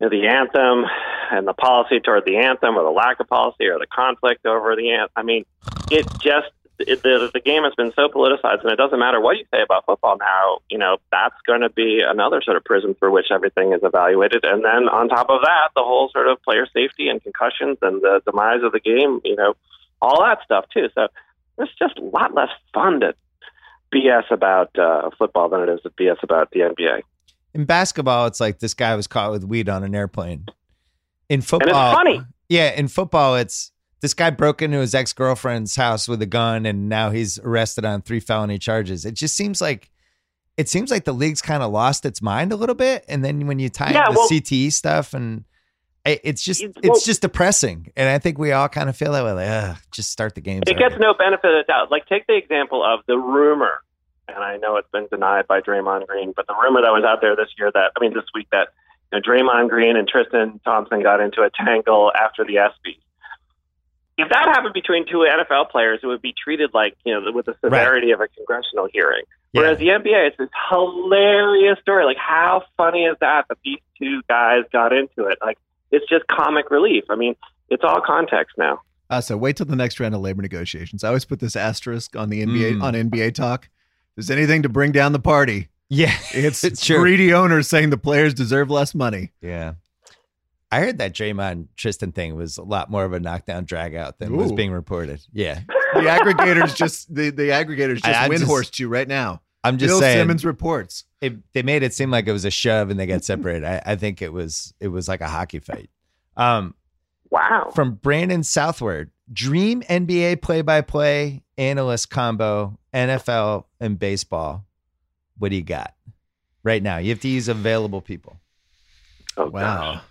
you know, the anthem and the policy toward the anthem, or the lack of policy, or the conflict over the anthem. I mean, it just it, the the game has been so politicized, and it doesn't matter what you say about football now. You know, that's going to be another sort of prism through which everything is evaluated, and then on top of that, the whole sort of player safety and concussions and the demise of the game. You know, all that stuff too. So it's just a lot less fun to BS about uh, football than it is to BS about the NBA. In basketball, it's like this guy was caught with weed on an airplane. In And it's football, funny. Yeah, in football, it's this guy broke into his ex girlfriend's house with a gun, and now he's arrested on three felony charges. It just seems like it seems like the league's kind of lost its mind a little bit, and then when you tie Yeah, in the well- CTE stuff, and it's just It's- well- just depressing, and I think we all kind of feel that way. Like, Ugh, just start the games. It already." gets no benefit of the doubt. Like, take the example of the rumor, and I know it's been denied by Draymond Green, but the rumor that was out there this year that, I mean, this week that you know, Draymond Green and Tristan Thompson got into a tangle after the ESPYs. If that happened between two NFL players, it would be treated like, you know, with the severity of a congressional hearing. Yeah. Whereas the NBA, it's this hilarious story. Like, how funny is that that these two guys got into it? Like, it's just comic relief. I mean, it's all context now. Uh, so wait till the next round of labor negotiations. I always put this asterisk on the NBA Mm. on NBA talk. If there's anything to bring down the party, yeah, it's, It's true. greedy owners saying the players deserve less money. yeah. I heard that Draymond Tristan thing was a lot more of a knockdown drag out than was being reported. Yeah, The aggregators just the, the aggregators just I'm win just- you right now. I'm just Bill saying. Simmons reports. It, they made it seem like it was a shove and they got separated. I, I think it was it was like a hockey fight. Um, Wow. from Brandon Southward, dream NBA play by play analyst combo, NFL and baseball. What do you got right now? You have to use available people. Oh, Wow. gosh.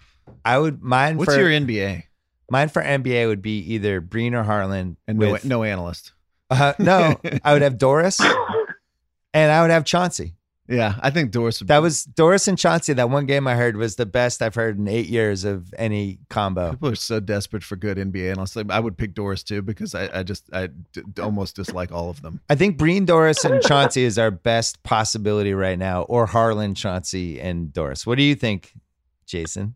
I would mine What's for your NBA? mine for NBA would be either Breen or Harlan. And no, no analyst. uh, no, I would have Doris and I would have Chauncey. Yeah, I think Doris. Would That was Doris and Chauncey. That one game I heard was the best I've heard in eight years of any combo. People are so desperate for good NBA analysts. Like, I would pick Doris too because I, I just I d- almost dislike all of them. I think Breen, Doris, and Chauncey is our best possibility right now, or Harlan, Chauncey, and Doris. What do you think, Jason?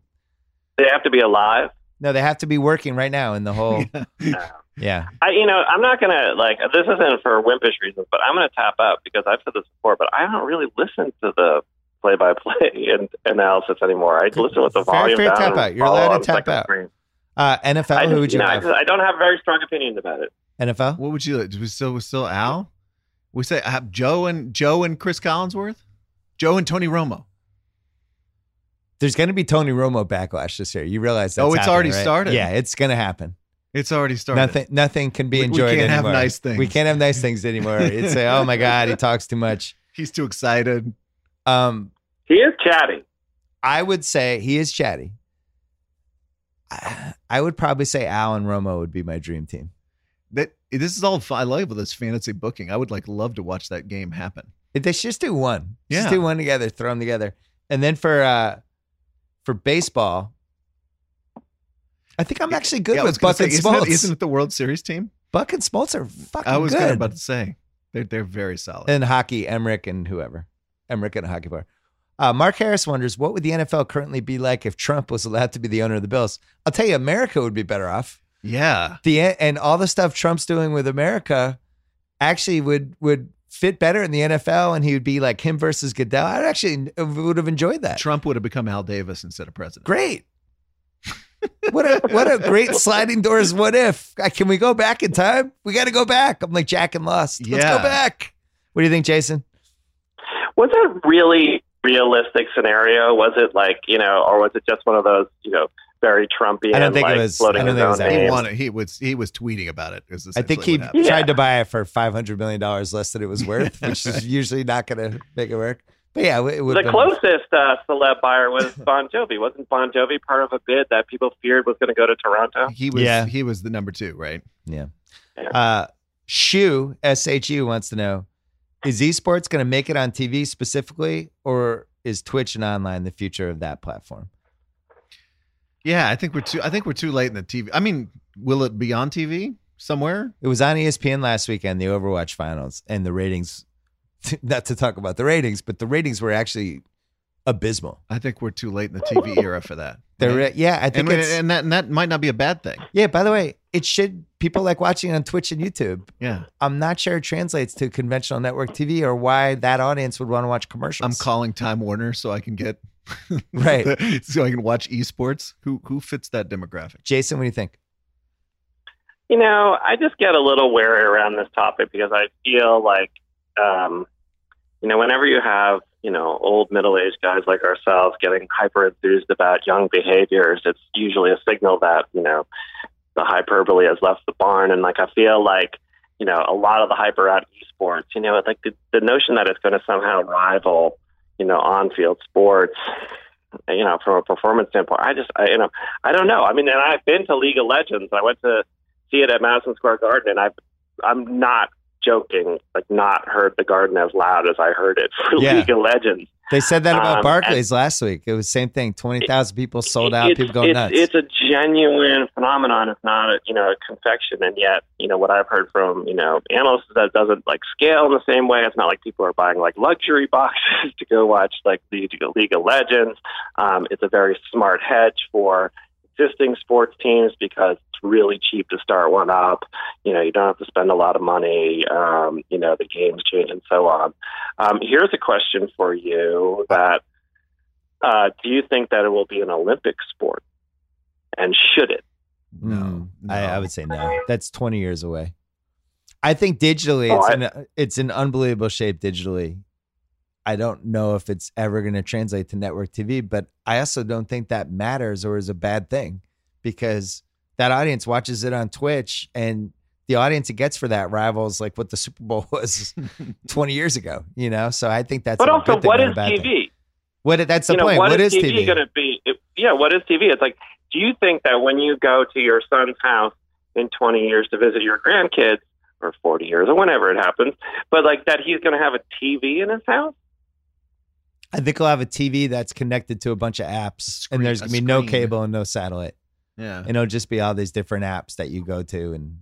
They have to be alive. No, they have to be working right now in the whole. No. Yeah. I, you know, I'm not gonna like this isn't for wimpish reasons, but I'm gonna tap out because I've said this before. But I don't really listen to the play-by-play and analysis anymore. I listen with the Fair- volume fair down. tap out. You're allowed to tap out. screen. Uh, NFL, I who would you know, I, have? I don't have very strong opinions about it. NFL? What would you? like? We still we still Al. We say uh, Joe and Joe and Cris Collinsworth, Joe and Tony Romo. There's going to be Tony Romo backlash this year. You realize that's Oh, it's already right? started? Yeah, it's going to happen. It's already started. Nothing, nothing can be We- we can't have nice things. We can't have nice things anymore. It's like, oh my god, he talks too much. He's too excited. Um, He is chatty. I would say he is chatty. I, I would probably say Al and Romo would be my dream team. That this is all fun. I love this fantasy booking. I would like love to watch that game happen. If They should just do one. Just Yeah. do one together, throw them together. And then for uh for baseball, I think I'm actually good Yeah, with Buck say, and isn't Smoltz. it, isn't it the World Series team? Buck and Smoltz are fucking good. I was good. about to say they're they're very solid. and hockey, Emrick and whoever. Emrick and a hockey player. Uh, Mark Harris wonders what would the NFL currently be like if Trump was allowed to be the owner of the Bills? I'll tell you, America would be better off. yeah, The and all the stuff Trump's doing with America actually would would fit better in the NFL and he would be like him versus Goodell, I actually would have enjoyed that. Trump would have become Al Davis instead of president. Great. What a what a great sliding doors. What if? Uh, Can we go back in time? We got to go back. I'm like Jack and Lost. Let's Yeah. go back. What do you think, Jason? Was it really realistic scenario? Was it like you know, or was it just one of those you know very Trumpian? I don't think it was- I don't think it was. He wanted. He was. He was tweeting about it. is I think he what. Yeah. tried to buy it for 500 million dollars less than it was worth, which is usually not going to make it work. But yeah, it would. The closest uh, celeb buyer was Bon Jovi. Wasn't Bon Jovi part of a bid that people feared was going to go to Toronto? He was. Yeah. He was the number two, right? Yeah. Yeah. Uh, Shu S H U wants to know: Is esports going to make it on TV specifically, or is Twitch and online the future of that platform? Yeah, I think we're too. I think we're too late in the TV. I mean, will it be on TV somewhere? It was on ESPN last weekend, the Overwatch finals, and the ratings. Not to talk about the ratings, but the ratings were actually abysmal. I think we're too late in the TV era for that. They're right? yeah, I think and, it's and that and that might not be a bad thing. yeah. By the way, it should people like watching on Twitch and YouTube. Yeah, I'm not sure it translates to conventional network TV or why that audience would want to watch commercials. I'm calling Time Warner so I can get Right. so I can watch esports. Who who fits that demographic? Jason, what do you think? You know, I just get a little wary around this topic because I feel like, um, you know, whenever you have, you know, old middle aged guys like ourselves getting hyper enthused about young behaviors, it's usually a signal that, you know, the hyperbole has left the barn. And like, I feel like, you know, a lot of the hyper out esports, you know, like the, the notion that it's going to somehow rival, you know, on field sports, you know, from a performance standpoint, I just, I, you know, I don't know. I mean, and I've been to League of Legends. I went to see it at Madison Square Garden, and I've, I'm not joking, like not heard the garden as loud as I heard it for Yeah. League of Legends. They said that about Um, Barclays last week. It was same thing. Twenty thousand people sold out. People going it's, nuts. It's a genuine phenomenon. It's not a you know a confection, and yet you know what I've heard from you know analysts is that it doesn't like scale in the same way. It's not like people are buying like luxury boxes to go watch like the League of Legends. Um, it's a very smart hedge for existing sports teams because it's really cheap to start one up. You know, you don't have to spend a lot of money. Um, you know, the games change and so on. Um, here's a question for you that uh, do you think that it will be an Olympic sport? And should it? No, Mm, no. I, I would say no. That's twenty years away. I think digitally, Oh, it's I- in it's in unbelievable shape digitally. I don't know if it's ever going to translate to network TV, but I also don't think that matters or is a bad thing because that audience watches it on Twitch and the audience it gets for that rivals like what the Super Bowl was 20 years ago, you know? So I think that's But a also, good thing, what is bad thing. TV? What that's the you know, point. what is is TV, going to be? It, yeah, what is TV? It's like, do you think that when you go to your son's house in 20 years to visit your grandkids, or 40 years, or whenever it happens, but like that he's going to have a TV in his house? I think we'll have a TV that's connected to a bunch of apps, Screen- and there's gonna be no cable and no satellite, yeah. and it'll just be all these different apps that you go to. And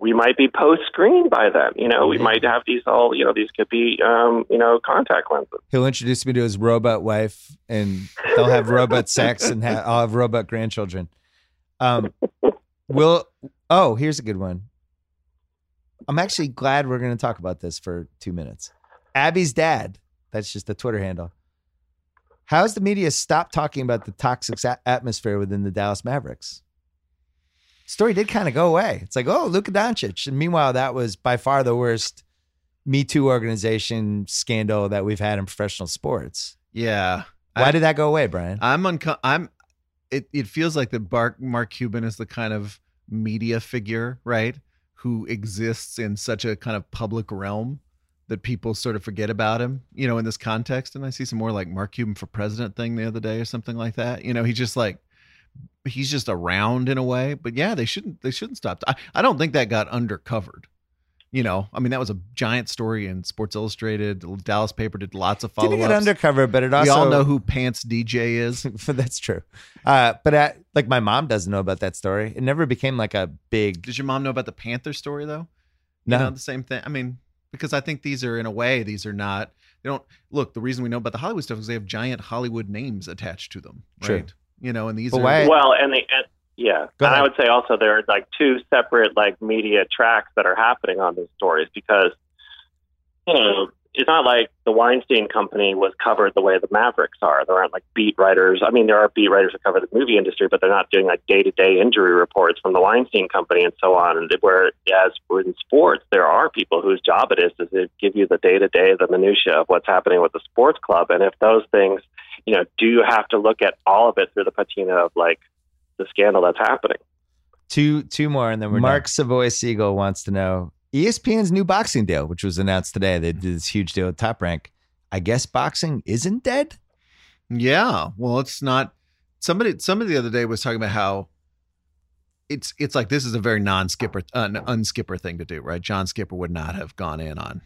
We might be post screen by then. You know, we Yeah. might have these all. You know, these could be, um, you know, contact lenses. he'll introduce me to his robot wife, and they'll have robot sex, and ha- I'll have robot grandchildren. Um, will oh, here's a good one. I'm actually glad we're going to talk about this for two minutes. Abby's dad. That's just the Twitter handle. How has the media stopped talking about the toxic atmosphere within the Dallas Mavericks? Story did kind of go away. It's like, oh, Luka Doncic. And meanwhile, that was by far the worst Me Too organization scandal that we've had in professional sports. Yeah. Why I- did that go away, Bryan? I'm unco- I'm it it feels like that Mark Mark Cuban is the kind of media figure, right? Who exists in such a kind of public realm that people sort of forget about him, you know, in this context. And I see some more like Mark Cuban for president thing the other day or something like that. You know, he's just like he's just around in a way. But yeah, they shouldn't they shouldn't stop. I, I don't think that got undercovered. You know, I mean that was a giant story in Sports Illustrated. The Dallas paper did lots of follow Didn't get undercover, but it also we all know who Pants DJ is. that's true. Uh, but like my mom doesn't know about that story. It never became like a big. Does your mom know about the Panther story though? No, You know, the same thing. I mean, because I think these are in a way, these are not they don't look, the reason we know about the Hollywood stuff is they have giant Hollywood names attached to them. True. Right. You know, and these But are why- Well, and the and, yeah, Go and I would say also there are like two separate like media tracks that are happening on these stories because you know, it's not like the Weinstein Company was covered the way the Mavericks are. There aren't like beat writers. I mean, there are beat writers who cover the movie industry, but they're not doing like day to day injury reports from the Weinstein Company and so on. And whereas in sports, there are people whose job it is to give you the day to day, the minutia of what's happening with the sports club. And if those things, you know, do you have to look at all of it through the patina of like the scandal that's happening? Two, two more, and then we're Mark done. Savoy Siegel wants to know ESPN's new boxing deal, which was announced today. They did this huge deal with Top Rank. I guess boxing isn't dead. Yeah. Well, it's not. Somebody, somebody the other day was talking about how it's it's like this is a very non-skipper, uh, unskipper thing to do, right? John Skipper would not have gone in on,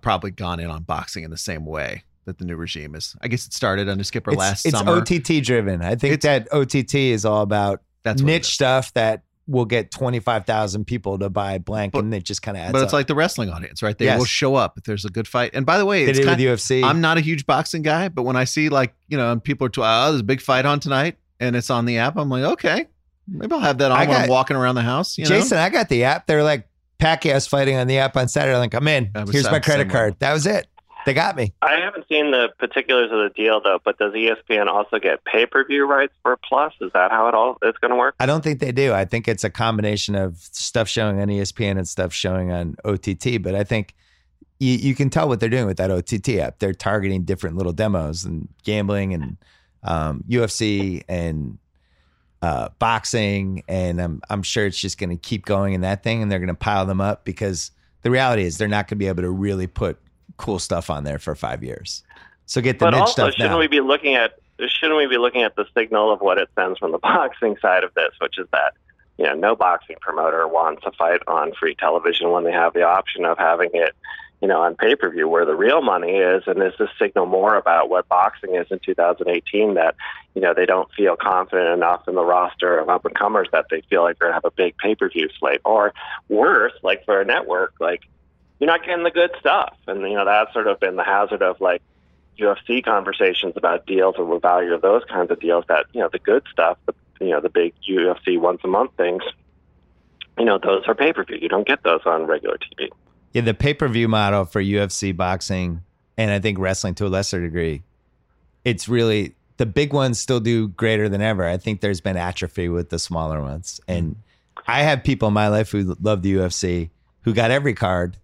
probably gone in on boxing in the same way that the new regime is. I guess it started under Skipper it's, last it's summer. It's OTT driven. I think it's, that OTT is all about that's niche stuff that will get 25,000 people to buy blank but, and it just kind of adds But it's up. like the wrestling audience, right? They yes. will show up if there's a good fight. And by the way, they it's kind, with UFC. I'm not a huge boxing guy, but when I see like, you know, people are, oh, there's a big fight on tonight and it's on the app, I'm like, okay, maybe I'll have that on I when got, I'm walking around the house. Jason, know? I got the app. They're like, Pacquiao's fighting on the app on Saturday. I'm like, I'm in. Here's my credit card. That was it. They got me. I haven't seen the particulars of the deal though, but does ESPN also get pay per view rights for Plus? Is that how it all is going to work? I don't think they do. I think it's a combination of stuff showing on ESPN and stuff showing on OTT. But I think you, you can tell what they're doing with that OTT app. They're targeting different little demos and gambling and um, UFC and uh, boxing, and I'm I'm sure it's just going to keep going in that thing, and they're going to pile them up because the reality is they're not going to be able to really put cool stuff on there for five years. So get the but niche also, stuff shouldn't now. we be looking at shouldn't we be looking at the signal of what it sends from the boxing side of this, which is that you know no boxing promoter wants a fight on free television when they have the option of having it you know on pay per view where the real money is, and is this signal more about what boxing is in 2018 that you know they don't feel confident enough in the roster of up and comers that they feel like they're gonna have a big pay per view slate, or worse, like for a network like you're not getting the good stuff. And, you know, that's sort of been the hazard of like UFC conversations about deals or the value of those kinds of deals that, you know, the good stuff, the, you know, the big UFC once a month things, you know, those are pay per view. You don't get those on regular TV. Yeah, the pay per view model for UFC boxing and I think wrestling to a lesser degree, it's really the big ones still do greater than ever. I think there's been atrophy with the smaller ones. And mm-hmm. I have people in my life who love the UFC who got every card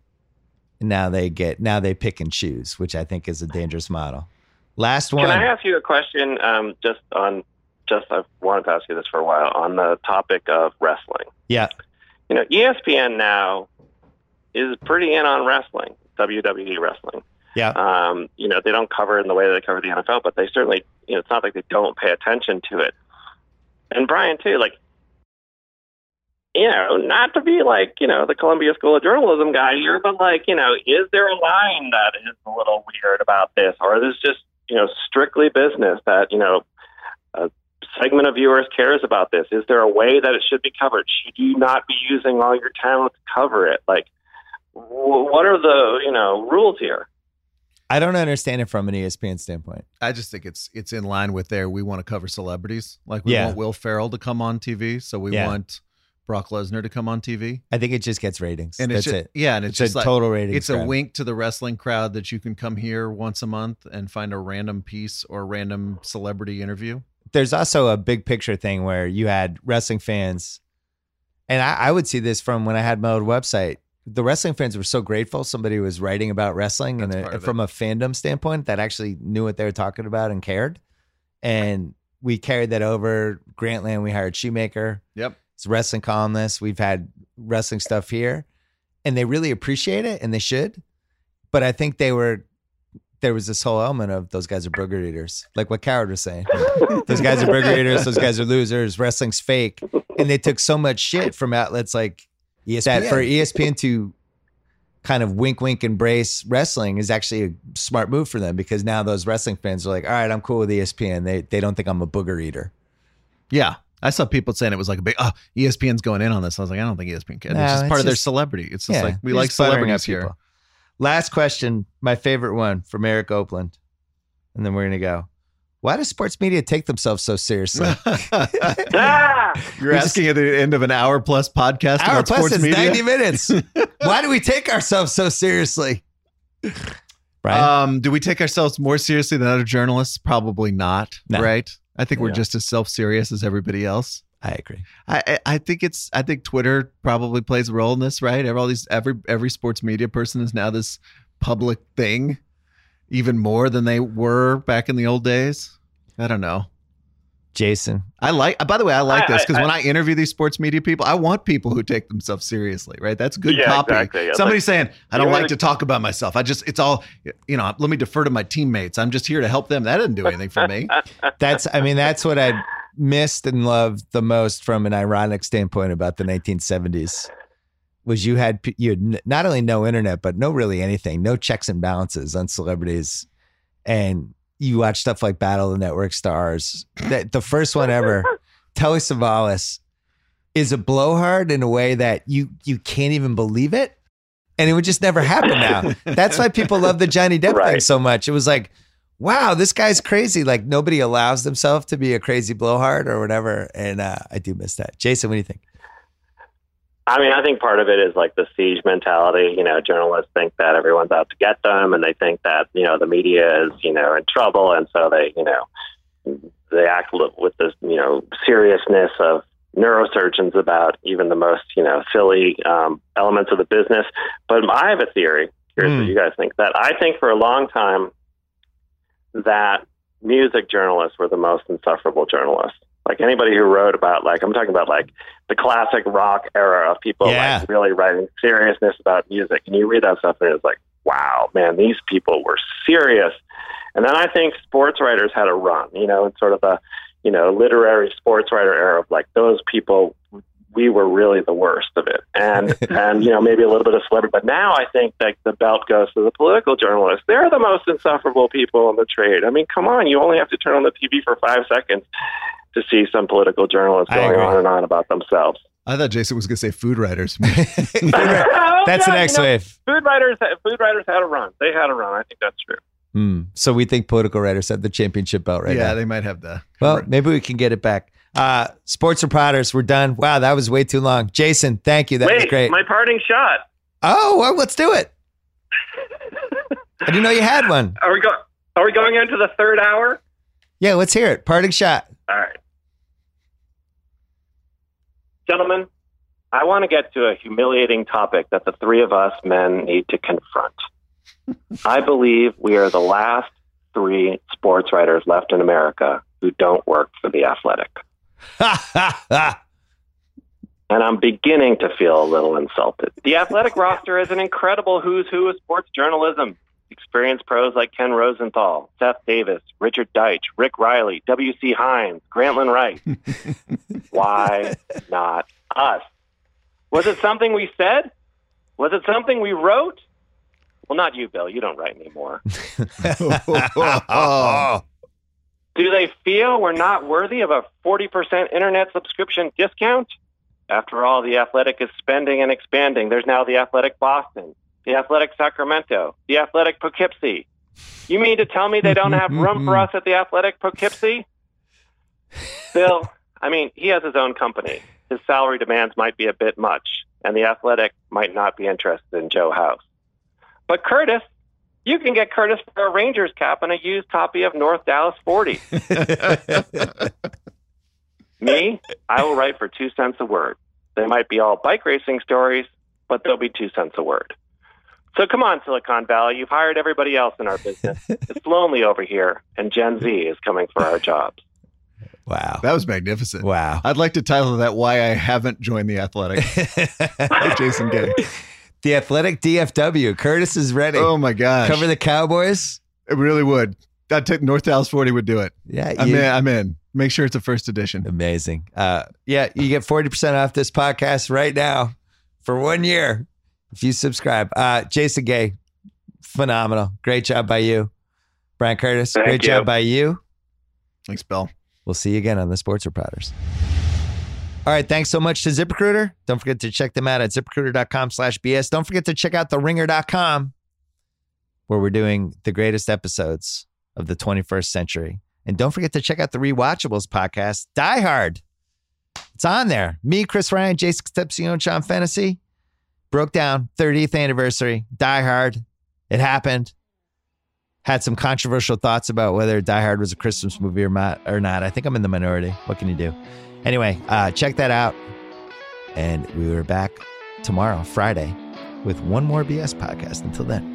now they get now they pick and choose, which I think is a dangerous model. Last one. Can I ask you a question? Um, just on just I've wanted to ask you this for a while on the topic of wrestling. Yeah. You know, ESPN now is pretty in on wrestling, WWE wrestling. Yeah. Um, you know, they don't cover it in the way that they cover the NFL, but they certainly, you know, it's not like they don't pay attention to it. And Bryan too, like you know, not to be like, you know, the Columbia School of Journalism guy here, but like, you know, is there a line that is a little weird about this? Or is this just, you know, strictly business that, you know, a segment of viewers cares about this? Is there a way that it should be covered? Should you not be using all your talent to cover it? Like, what are the, you know, rules here? I don't understand it from an ESPN standpoint. I just think it's it's in line with there. We want to cover celebrities. Like we yeah. want Will Ferrell to come on TV, so we yeah. want Brock Lesnar to come on TV. I think it just gets ratings. And it's just, it. Yeah, and it's, it's just a like, total rating. It's crowd. a wink to the wrestling crowd that you can come here once a month and find a random piece or random celebrity interview. There's also a big picture thing where you had wrestling fans, and I, I would see this from when I had my old website. The wrestling fans were so grateful somebody was writing about wrestling, That's and a, from a fandom standpoint, that actually knew what they were talking about and cared. And we carried that over. Grantland, we hired Shoemaker. Yep it's wrestling columnists. We've had wrestling stuff here, and they really appreciate it, and they should. But I think they were there was this whole element of those guys are burger eaters, like what Cowherd was saying. those guys are burger eaters. Those guys are losers. Wrestling's fake, and they took so much shit from outlets like ESPN. that for ESPN to kind of wink, wink, embrace wrestling is actually a smart move for them because now those wrestling fans are like, all right, I'm cool with ESPN. They they don't think I'm a booger eater. Yeah, I saw people saying it was like a big, oh, ESPN's going in on this. I was like, I don't think ESPN can. No, it's just part of their celebrity. It's just yeah, like, we like celebrities here. Last question, my favorite one from Eric Oakland. And then we're going to go. Why does sports media take themselves so seriously? You're asking at the end of an hour plus podcast hour about plus sports media? 90 minutes. Why do we take ourselves so seriously? Bryan? Um, do we take ourselves more seriously than other journalists? Probably not. No. Right. I think we're Yeah. just as self serious as everybody else. I agree. I, I I think it's I think Twitter probably plays a role in this, right? Every all these every every sports media person is now this public thing, even more than they were back in the old days. I don't know. Jason. I like. By the way, I like I- this because when I interview these sports media people, I want people who take themselves seriously. Right? That's good Yeah, copy. exactly. It's Somebody's saying, "I don't like wanna- talk about myself. I just it's all you know. Let me defer to my teammates. I'm just here to help them. That didn't do anything for me." That's I mean, that's what I missed and loved the most from an ironic standpoint about the 1970s. Was you had you had not only no internet, but no really anything, no checks and balances on celebrities, and you watch stuff like Battle of the Network Stars. That the first one ever, Telly Savalas, is a blowhard in a way that you you can't even believe it, and it would just never happen now. That's why people love the Johnny Depp thing so much. It was like, wow, this guy's crazy. Like nobody allows themselves to be a crazy blowhard or whatever. And uh, I do miss that. Jason, what do you think? I mean, I think part of it is like the siege mentality. You know, journalists think that everyone's out to get them, and they think that you know the media is you know in trouble, and so they you know they act with this you know seriousness of neurosurgeons about even the most you know silly um, elements of the business. But I have a theory. Here's Hmm. what you guys think. That I think for a long time that music journalists were the most insufferable journalists. Like anybody who wrote about like I'm talking about like the classic rock era of people Yeah. like really writing seriousness about music. And you read that stuff and it's like, wow, man, these people were serious. And then I think sports writers had a run, you know, in sort of the, you know, literary sports writer era of like those people we were really the worst of it. And and you know, maybe a little bit of celebrity. But now I think that the belt goes to the political journalists. They're the most insufferable people in the trade. I mean, come on, you only have to turn on the TV for five seconds to see some political journalists going on and on about themselves. I thought Jason was going to say food writers. that's Oh, the next you know, wave. Food writers, food writers had a run. They had a run. I think that's true. Hmm. So we think political writers have the championship belt right yeah, now. they might have the. Well, maybe we can get it back. Uh, sports reporters, we're done. Wow, that was way too long. Jason, thank you. That was great. my parting shot. oh, well, let's do it. I didn't know you had one. Are we going? Are we going into the third hour? Yeah, let's hear it. Parting shot. All right. Gentlemen, I want to get to a humiliating topic that the three of us men need to confront. I believe we are the last three sports writers left in America who don't work for The Athletic. And I'm beginning to feel a little insulted. The Athletic roster is an incredible who's who of sports journalism. Experienced pros like Ken Rosenthal, Seth Davis, Richard Deitsch, Rick Reilly, W.C. Heinz, Grantland Wright. Why not us? Was it something we said? Was it something we wrote? Well, not you, Bill. You don't write anymore. Do they feel we're not worthy of a 40% internet subscription discount? After all, the Athletic is spending and expanding. There's now the Athletic Boston, the Athletic Sacramento, the Athletic Poughkeepsie. You mean to tell me they don't have room for us at the Athletic Poughkeepsie? Bill, I mean, he has his own company. His salary demands might be a bit much, and the Athletic might not be interested in Joe House. But Curtis, you can get Curtis for a Rangers cap and a used copy of North Dallas 40. Me, I will write for two cents a word. They might be all bike racing stories, but they'll be two cents a word. So come on, Silicon Valley. You've hired everybody else in our business. it's lonely over here, and Gen Z is coming for our jobs. wow. that was magnificent. Wow. I'd like to title that "Why I Haven't Joined the Athletic." by Jason Gay. The athletic DFW. Curtis is ready. Oh my gosh, Cover the Cowboys. it really would. That t- North Dallas Forty would do it. Yeah, I'm you- in. I'm in. Make sure it's a first edition. amazing. Uh, yeah, you get 40% off this podcast right now for one year if you subscribe. Uh, Jason Gay, phenomenal. Great job by you. Bryan Curtis, Thank great you. job by you. Thanks, Bill. We'll see you again on the Sports Reporters. All right, thanks so much to ZipRecruiter. Don't forget to check them out at ziprecruiter.com slash BS. Don't forget to check out theringer.com where we're doing the greatest episodes of the 21st century. And don't forget to check out the Rewatchables podcast, Die Hard. It's on there. Me, Chris Ryan, Jason Concepcion, Sean Fennessey broke down 30th anniversary, Die Hard. It happened. Had some controversial thoughts about whether Die Hard was a Christmas movie or not. Or not. I think I'm in the minority. What can you do? Anyway, uh, check that out. And we are back tomorrow, Friday, with one more BS podcast. Until then.